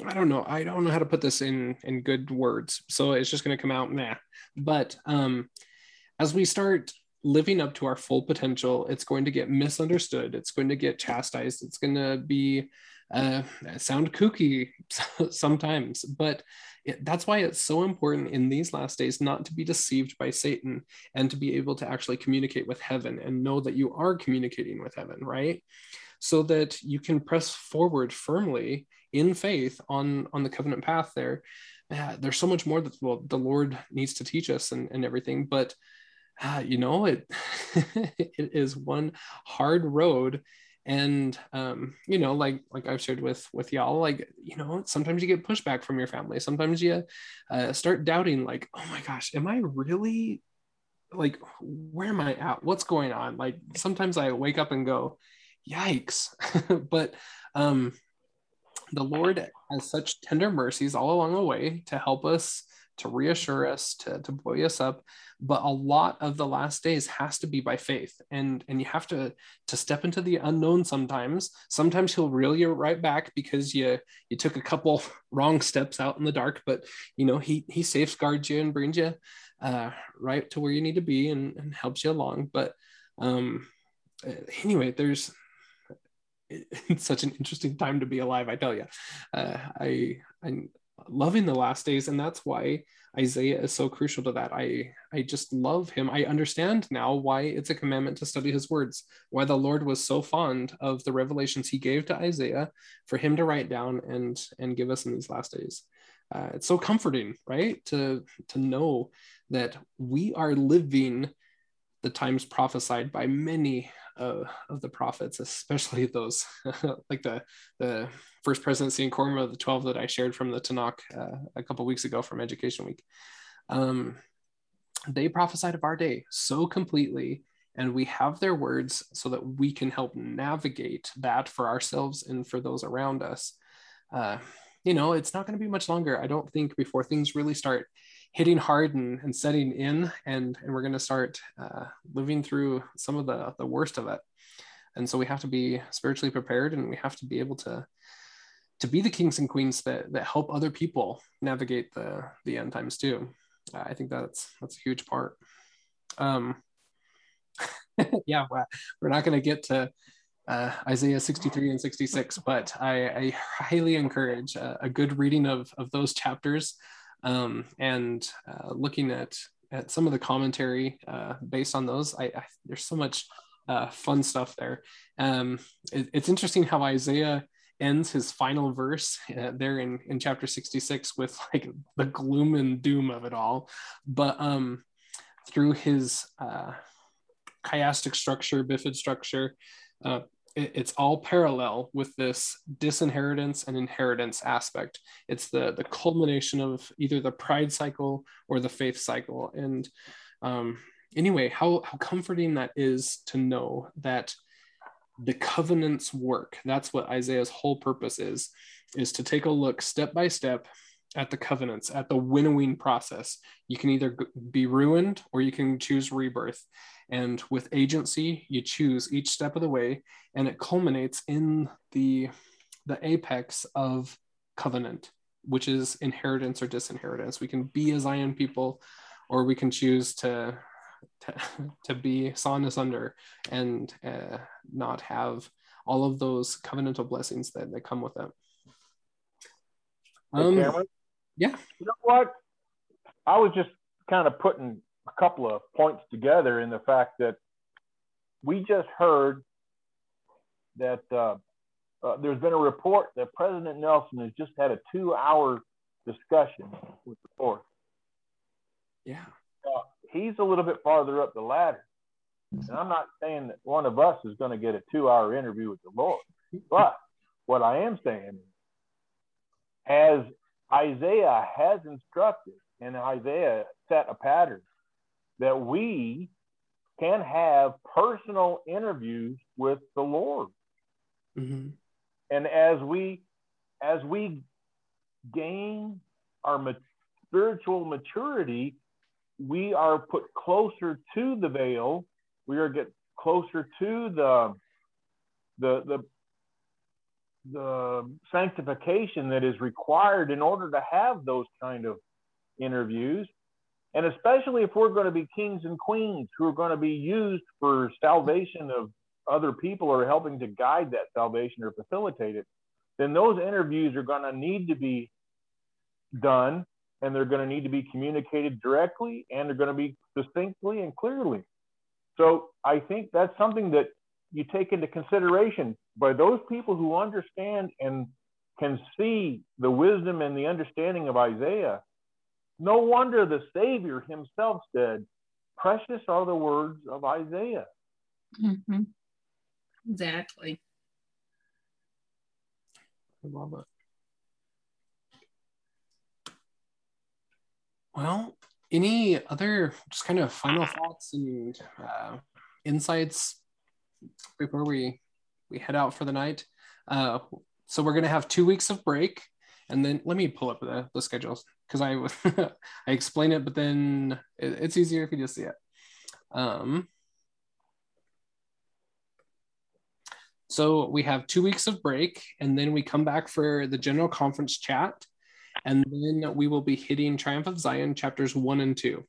I don't know. I don't know how to put this in in good words. So it's just going to come out nah. But um as we start living up to our full potential, it's going to get misunderstood. It's going to get chastised. It's going to be uh, sound kooky [laughs] sometimes, but it, that's why it's so important in these last days not to be deceived by Satan and to be able to actually communicate with heaven and know that you are communicating with heaven, right? So that you can press forward firmly in faith on on the covenant path. There, uh, there's so much more that well, the Lord needs to teach us and, and everything, but uh, you know it [laughs] it is one hard road and um, you know like like i've shared with with y'all like you know sometimes you get pushback from your family. Sometimes you uh, start doubting like oh my gosh am i really like where am i at? What's going on? Like sometimes i wake up and go yikes. [laughs] But um the lord has such tender mercies all along the way to help us to reassure us, to, to buoy us up. But a lot of the last days has to be by faith. And, and you have to, to step into the unknown sometimes. Sometimes he'll reel you right back because you, you took a couple [laughs] wrong steps out in the dark, but you know, he, he safeguards you and brings you uh, right to where you need to be and, and helps you along. But um, anyway, there's, [laughs] it's such an interesting time to be alive. I tell you, uh, I I'm loving the last days, and that's why Isaiah is so crucial to that. I I just love him. I understand now why it's a commandment to study his words. Why the Lord was so fond of the revelations he gave to Isaiah for him to write down and and give us in these last days. Uh, it's so comforting, right? To to know that we are living the times prophesied by many of the prophets, especially those [laughs] like the the first presidency and quorum of the twelve that I shared from the Tanakh uh, a couple weeks ago from Education Week. Um, they prophesied of our day so completely, and we have their words so that we can help navigate that for ourselves and for those around us. Uh, you know, it's not going to be much longer, I don't think, before things really start hitting hard and, and setting in and, and we're going to start uh, living through some of the, the worst of it. And so we have to be spiritually prepared and we have to be able to to be the kings and queens that that help other people navigate the the end times too. I think that's that's a huge part. Um [laughs] yeah we're not going to get to uh, Isaiah 63 and 66, but I, I highly encourage a, a, good reading of, of those chapters um, and uh, looking at at some of the commentary uh, based on those. I, I there's so much uh, fun stuff there. Um, it, it's interesting how Isaiah ends his final verse uh, there in, in chapter 66 with like the gloom and doom of it all. But um, through his uh, chiastic structure, bifid structure, uh, it's all parallel with this disinheritance and inheritance aspect. It's the the culmination of either the pride cycle or the faith cycle. And um, anyway, how how comforting that is to know that the covenants work. That's what Isaiah's whole purpose is: is to take a look step by step at the covenants, at the winnowing process. You can either be ruined or you can choose rebirth. And with agency, you choose each step of the way, and it culminates in the, the apex of covenant, which is inheritance or disinheritance. We can be a Zion people, or we can choose to, to, [laughs] to be sawn asunder and uh, not have all of those covenantal blessings that, that come with it.
Um, hey
yeah.
You know what? I was just kind of putting a couple of points together in the fact that we just heard that uh, uh, there's been a report that President Nelson has just had a two hour discussion with the court.
Yeah.
Uh, he's a little bit farther up the ladder. And I'm not saying that one of us is going to get a two hour interview with the Lord. But what I am saying is, as Isaiah has instructed and Isaiah set a pattern that we can have personal interviews with the Lord. Mm-hmm. And as we as we gain our ma- spiritual maturity, we are put closer to the veil. We are get closer to the the the the sanctification that is required in order to have those kind of interviews and especially if we're going to be kings and queens who are going to be used for salvation of other people or helping to guide that salvation or facilitate it, then those interviews are going to need to be done and they're going to need to be communicated directly and they're going to be distinctly and clearly. So I think that's something that you take into consideration by those people who understand and can see the wisdom and the understanding of Isaiah no wonder the Savior himself said, Precious are the words of Isaiah.
Mm-hmm. Exactly.
I love it. Well, any other just kind of final thoughts and uh, insights before we we head out for the night? Uh, so we're going to have two weeks of break, and then let me pull up the, the schedules because I [laughs] I explain it, but then it, it's easier if you just see it. Um, so we have two weeks of break, and then we come back for the general conference chat, and then we will be hitting Triumph of Zion chapters one and two.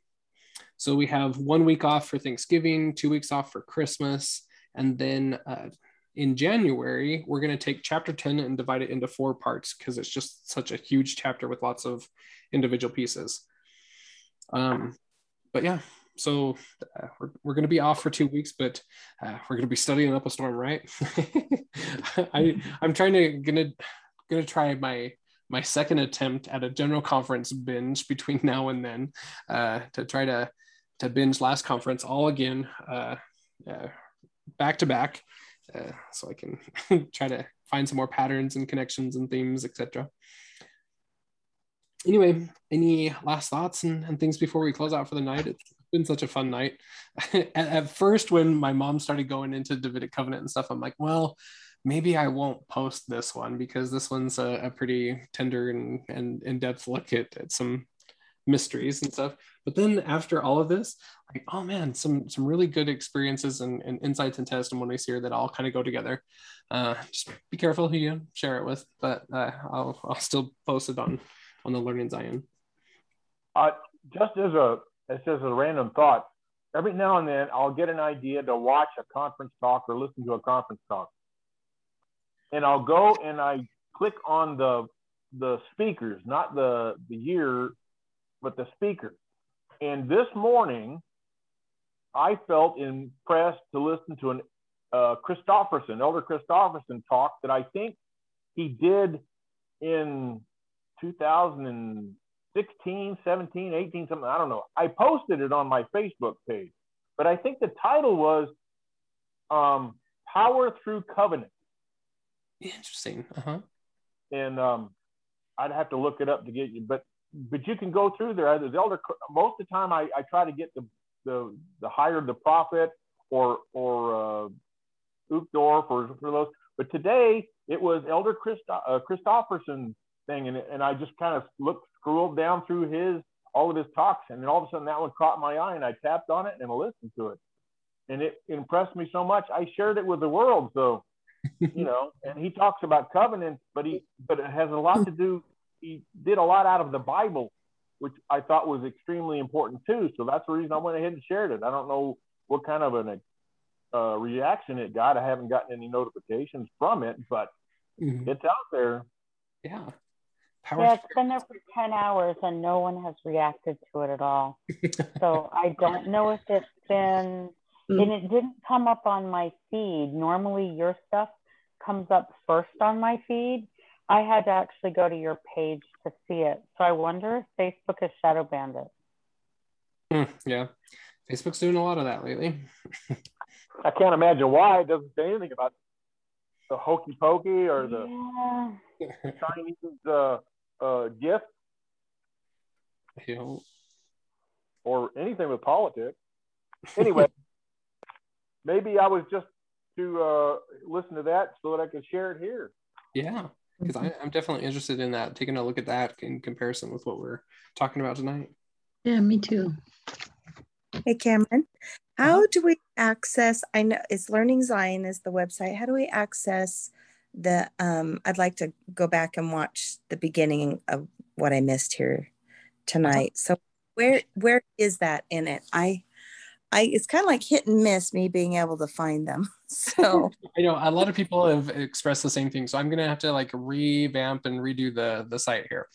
So we have one week off for Thanksgiving, two weeks off for Christmas, and then uh, in January, we're going to take chapter 10 and divide it into four parts because it's just such a huge chapter with lots of individual pieces. Um, but yeah, so uh, we're, we're going to be off for two weeks, but uh, we're going to be studying up a storm, right? [laughs] I, I'm trying to, gonna, gonna try my, my second attempt at a general conference binge between now and then uh, to try to, to binge last conference all again, uh, uh, back to back uh, so I can [laughs] try to find some more patterns and connections and themes, etc. Anyway, any last thoughts and, and, things before we close out for the night? It's been such a fun night. [laughs] at, at first, when my mom started going into Davidic Covenant and stuff, I'm like, well, maybe I won't post this one because this one's a, a pretty tender and, and in-depth look at, at some mysteries and stuff. But then after all of this, like, oh man, some some really good experiences and, and insights and testimonies here that all kind of go together. Uh, just be careful who you share it with, but uh, I'll I'll still post it on on the Learning Zion.
Uh, just as a as just a random thought, every now and then I'll get an idea to watch a conference talk or listen to a conference talk, and I'll go and I click on the the speakers, not the the year but the speaker. And this morning, I felt impressed to listen to an uh, Christofferson, Elder Christofferson talk that I think he did in 2016, 17, 18, something. I don't know. I posted it on my Facebook page, but I think the title was um, Power Through Covenant.
Interesting. Uh-huh.
And um, I'd have to look it up to get you, but but you can go through there. The elder most of the time I, I try to get the the the higher the prophet or or uh, Uchtdorf or for those. But today it was Elder Christo- uh, Christofferson thing, and and I just kind of looked scrolled down through his all of his talks, and then all of a sudden that one caught my eye, and I tapped on it and I listened to it, and it impressed me so much. I shared it with the world, so you know. And he talks about covenants, but he but it has a lot to do he did a lot out of the Bible, which I thought was extremely important too. So that's the reason I went ahead and shared it. I don't know what kind of an uh, reaction it got. I haven't gotten any notifications from it, but mm-hmm. it's out there.
Yeah.
Power yeah, it's been there for 10 hours and no one has reacted to it at all. so I don't know if it's been, mm-hmm. and it didn't come up on my feed. Normally your stuff comes up first on my feed. I had to actually go to your page to see it. So I wonder if Facebook has shadow banned it.
Hmm, yeah. Facebook's doing a lot of that lately. [laughs]
I can't imagine why it doesn't say anything about the hokey pokey or the yeah. Chinese uh, uh, gift.
Yeah.
Or anything with politics. Anyway, [laughs] maybe I was just to uh, listen to that so that I could share it here.
Yeah because mm-hmm. I'm definitely interested in that, taking a look at that in comparison with what we're talking about tonight.
Yeah, me too.
Hey, Cameron, how uh-huh. do we access? I know it's Learning Zion is the website. How do we access the? Um, I'd like to go back and watch the beginning of what I missed here tonight. Uh-huh. So where where is that in it? I I it's kind of like hit and miss me being able to find them. [laughs] So [laughs]
I know a lot of people have expressed the same thing. So I'm gonna have to like revamp and redo the the site here.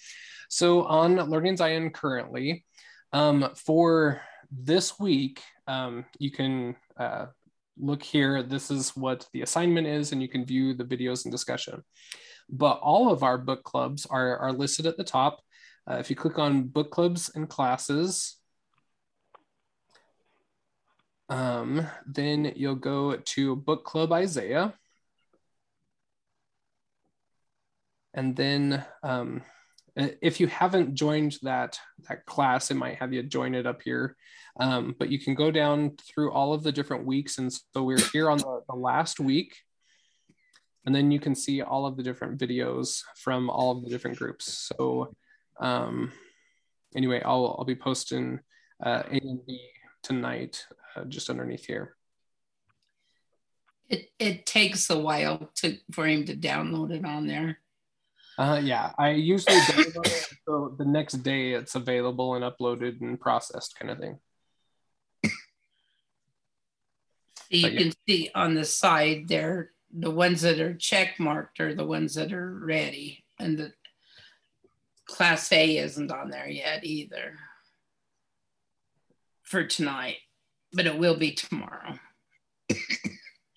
So on Learning Zion currently, um, for this week, um, you can uh, look here. This is what the assignment is, and you can view the videos and discussion. But all of our book clubs are, are listed at the top. Uh, if you click on book clubs and classes, um, then you'll go to Book Club Isaiah. And then um, if you haven't joined that, that class, it might have you join it up here. Um, but you can go down through all of the different weeks. And so we're here on the, the last week. And then you can see all of the different videos from all of the different groups. So um, anyway, I'll I'll be posting uh, A and B tonight, uh, just underneath here.
It it takes a while to for him to download it on there.
Uh, yeah, I usually download it so the next day it's available and uploaded and processed, kind of thing.
You
yeah.
can see on the side there, the ones that are check marked are the ones that are ready, and the class A isn't on there yet either for tonight, but it will be tomorrow.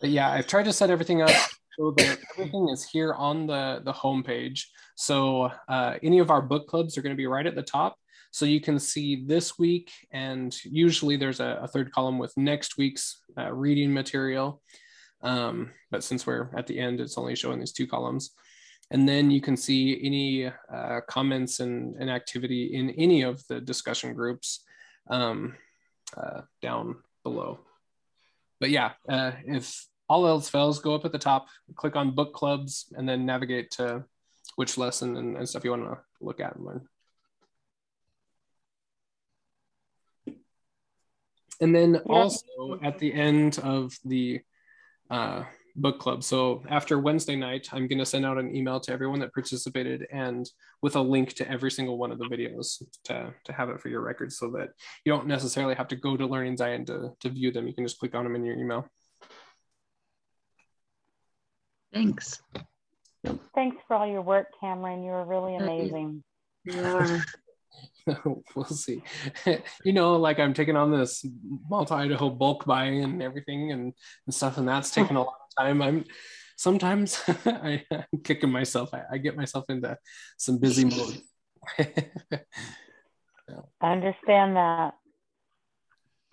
Yeah, I've tried to set everything up so that everything is here on the the homepage. So uh, any of our book clubs are going to be right at the top, so you can see this week, and usually there's a, a third column with next week's uh, reading material. Um, but since we're at the end, it's only showing these two columns. And then you can see any uh, comments and, and activity in any of the discussion groups um, uh, down below. But yeah, uh, if all else fails, go up at the top, click on book clubs, and then navigate to which lesson and, and stuff you want to look at and learn. And then also at the end of the uh, book club. So after Wednesday night, I'm going to send out an email to everyone that participated and with a link to every single one of the videos to, to have it for your records so that you don't necessarily have to go to Learning Zion to, to view them. You can just click on them in your email.
Thanks.
Thanks for all your work, Cameron. You were really amazing.
You are. [laughs]
we'll see. [laughs] you know, like I'm taking on this multi Idaho bulk buying and everything and, and stuff, and that's taking a lot of time. I'm sometimes [laughs] I, I'm kicking myself. I, I get myself into some busy mode. [laughs]
I understand that.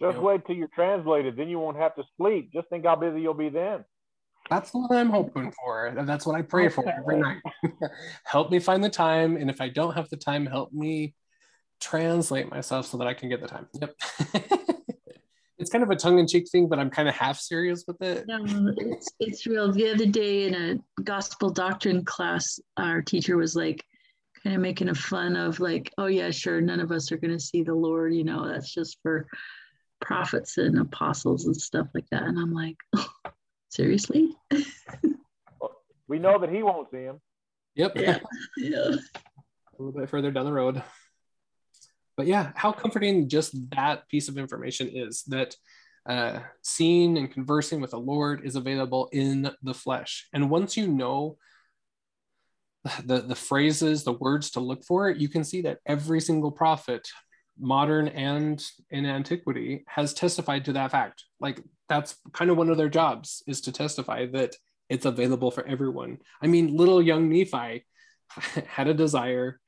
Just
Yeah.
wait till you're translated, then you won't have to sleep. Just think how busy you'll be then.
That's what I'm hoping for. and That's what I pray for every night. [laughs] help me find the time. And if I don't have the time, help me translate myself so that I can get the time. Yep. It's kind of a tongue in cheek thing, but I'm kind of half serious with it.
No, it's, it's real. The other day in a gospel doctrine class, our teacher was like, kind of making a fun of like, oh yeah, sure, none of us are going to see the Lord. You know, that's just for prophets and apostles and stuff like that. And I'm like, [laughs] seriously?
We know that he won't see him.
Yep.
Yeah. yeah. [laughs]
a little bit further down the road. But yeah, how comforting just that piece of information is that uh, seeing and conversing with the Lord is available in the flesh. And once you know the, the phrases, the words to look for, you can see that every single prophet, modern and in antiquity, has testified to that fact. Like that's kind of one of their jobs is to testify that it's available for everyone. I mean, little young Nephi [laughs] had a desire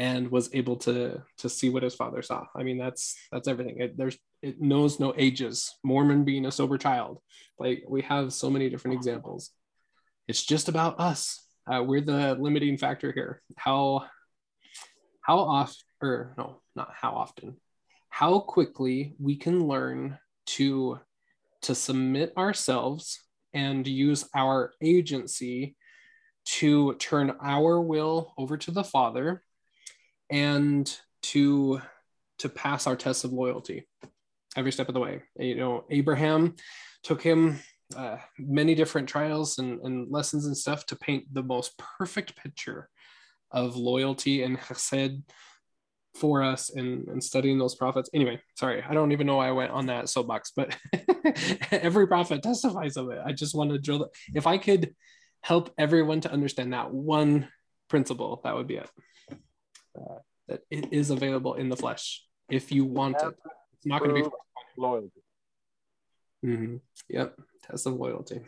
and was able to to see what his father saw. I mean, that's that's everything. It, there's it knows no ages. Mormon being a sober child, like we have so many different examples. It's just about us. Uh, we're the limiting factor here. How how often, or no, not how often, how quickly we can learn to to submit ourselves and use our agency to turn our will over to the Father and to to pass our tests of loyalty every step of the way. You know, Abraham took him uh, many different trials and, and lessons and stuff to paint the most perfect picture of loyalty and chesed for us and, and studying those prophets. Anyway, sorry, I don't even know why I went on that soapbox, but [laughs] every prophet testifies of it. I just want to drill. that. If I could help everyone to understand that one principle, that would be it. Uh, that it is available in the flesh if you want it. It's not going to be.
Prove loyalty.
Mhm. Yep, test of loyalty.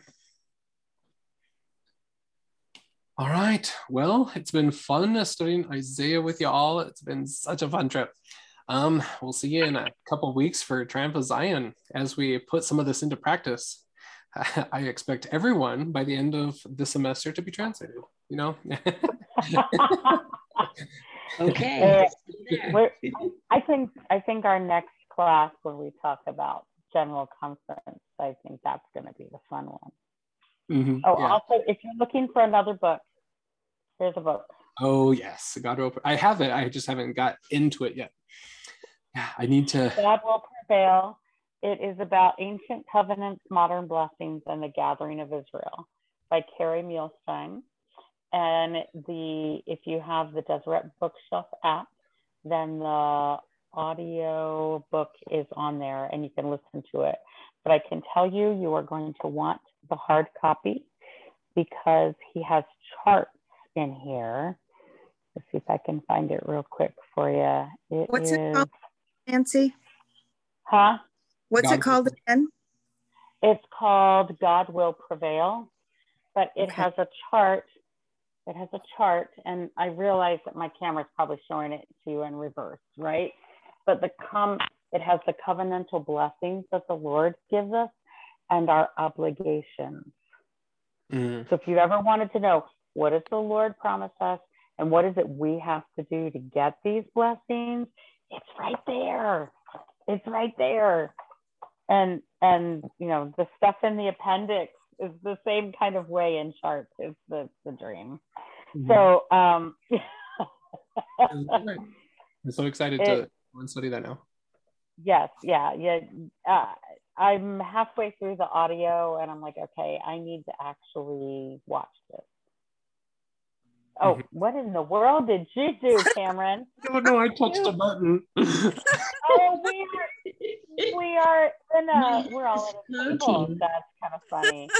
All right. Well, it's been fun studying Isaiah with you all. It's been such a fun trip. Um, we'll see you in a couple of weeks for Triumph of Zion as we put some of this into practice. [laughs] I expect everyone by the end of the semester to be translated. You know. [laughs] [laughs]
Okay.
I think I think our next class where we talk about general conference, I think that's going to be the fun one.
Mhm,
Oh,
yeah.
also, if you're looking for another book, here's a book.
Oh yes, God open. I have it. I just haven't got into it yet. Yeah, [sighs] I need to.
God will prevail. It is about ancient covenants, modern blessings, and the gathering of Israel by Kerry Muhlestein. And the if you have the Deseret Bookshelf app, then the audio book is on there and you can listen to it. But I can tell you, you are going to want the hard copy because he has charts in here. Let's see if I can find it real quick for you. It
What's it
is-
called? Nancy,
Huh?
what's
God
it called again?
It's called God Will Prevail, but it
Okay.
has a chart. It has a chart, and I realize that my camera is probably showing it to you in reverse, right? But the com it has the covenantal blessings that the Lord gives us and our obligations.
Mm,
So if you ever wanted to know what does the Lord promise us and what is it we have to do to get these blessings, it's right there. It's right there. And and you know, the stuff in the appendix is the same kind of way in charts is the, the dream.
mhm.
So um
I'm so excited to
It-
go and study that now.
yes, yeah, yeah. Uh, I'm halfway through the audio and I'm like, okay, I need to actually watch this. Oh,
Mhm.
what in the world did you do, [laughs] Cameron?
Oh no, I touched a button. [laughs]
oh, we are we are in a we're all in a table. That's kind of funny.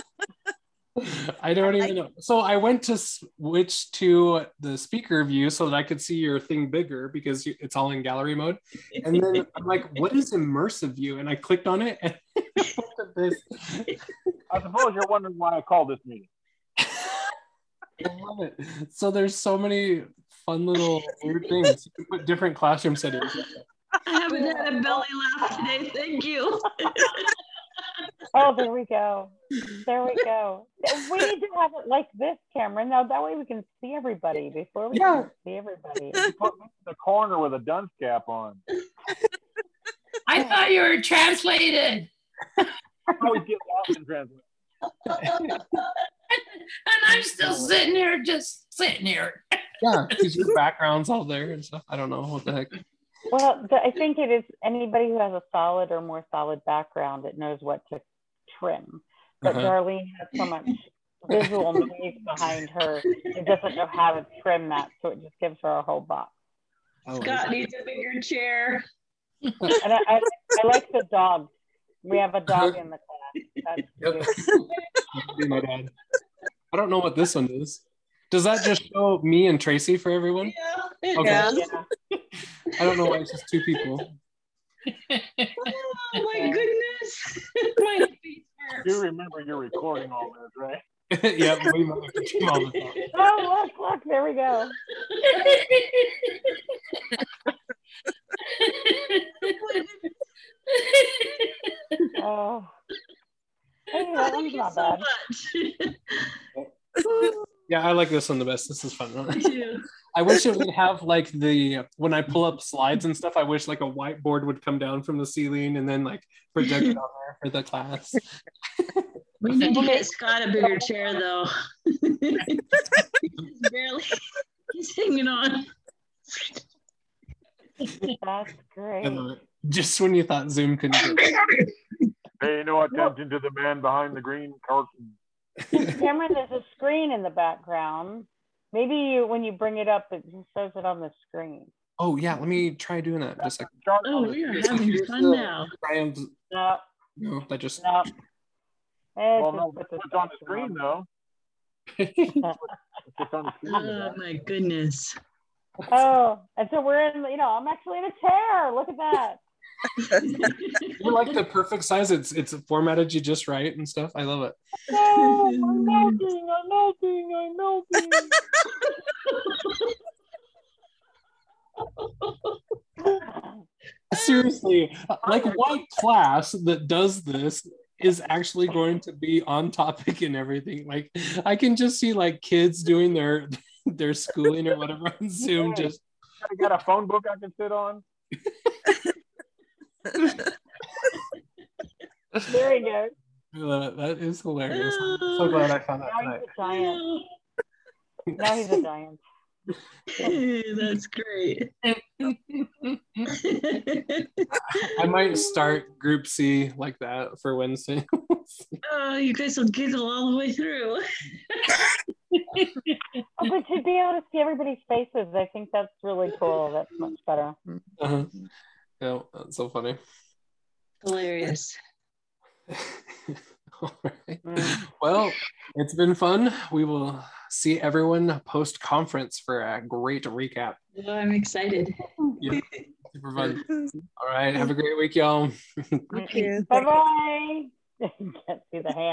[laughs]
I don't even know. So I went to switch to the speaker view so that I could see your thing bigger because it's all in gallery mode. And then [laughs] I'm like, what is immersive view? And I clicked on it and [laughs] this.
I suppose you're wondering why I called this meeting.
I love it. So there's so many fun little weird things. You can put different classroom settings.
I haven't had a belly laugh today. Thank you.
Oh, there we go. There we go. We need to have it like this, Cameron. Now that way we can see everybody before we
Yeah.
can see everybody.
Put [laughs] me in the corner with a dunce cap on.
I thought you were translated.
I always get lost in translation.
And I'm still sitting here, just sitting here.
Yeah, because your background's all there and stuff. I don't know what the heck.
Well, I think it is anybody who has a solid or more solid background that knows what to trim. But
Uh-huh.
Darlene has so much visual noise behind her, it doesn't know how to trim that, so it just gives her a whole box.
Oh,
Scott needs a bigger chair.
And I, I, I like the dog. We have a dog in the class. That's
Yep. [laughs] my dad. I don't know what this one is. Does that just show me and Tracy for everyone?
Yeah.
Okay.
Yeah.
Yeah.
I don't know why it's just two people.
Oh my goodness. [laughs] my feet hurt.
You remember you're recording all this, right? [laughs]
yeah, we might have all the time.
Oh, look, look, there we go. [laughs] Oh. Hey, that
Thank you so
bad.
much. [laughs]
Yeah, I like this one the best. This is fun. [laughs]
Me.
I wish it would have like the when I pull up slides and stuff. I wish like a whiteboard would come down from the ceiling and then like project it on there for the class.
We need to get Scott a bigger chair though. [laughs] he's barely he's hanging on.
That's great.
Uh, just when you thought Zoom couldn't
Pay no attention to the man behind the green curtain. [laughs]
Cameron, there's a screen in the background. Maybe you, when you bring it up, it just shows it on the screen.
Oh yeah, let me try doing that. Just a second.
Oh, we are having fun
the
now.
triumphs-
No,
No, that just
no.
Well,
just
no,
put
it's on the screen though. On the. [laughs]
Oh my goodness.
Oh, and so we're in, you know, I'm actually in a chair. Look at that. [laughs]
You're like the perfect size. It's it's formatted you just right and stuff. I love it.
No, I'm melting, I'm melting, I'm melting.
Seriously, like [laughs] what class that does this is actually going to be on topic and everything? Like I can just see like kids doing their their schooling or whatever on Zoom. Just
I got a phone book I can sit on. [laughs]
There you go.
I love it. That is hilarious. I'm so glad I found that
Now
tonight.
he's a giant. Now he's a giant. [laughs]
That's great.
I might start Group C like that for Wednesday. [laughs]
oh, you guys will giggle all the way through.
Oh, but to be able to see everybody's faces, I think that's really cool. That's much better.
uh-huh. Yeah, that's so funny.
Hilarious. [laughs]
All right.
Mm.
Well, it's been fun. We will see everyone post conference for a great recap.
Oh, I'm excited.
Yeah, [laughs] super fun. All right. Have a great week, y'all. [laughs]
Thank you.
Bye bye. Can't see the hand.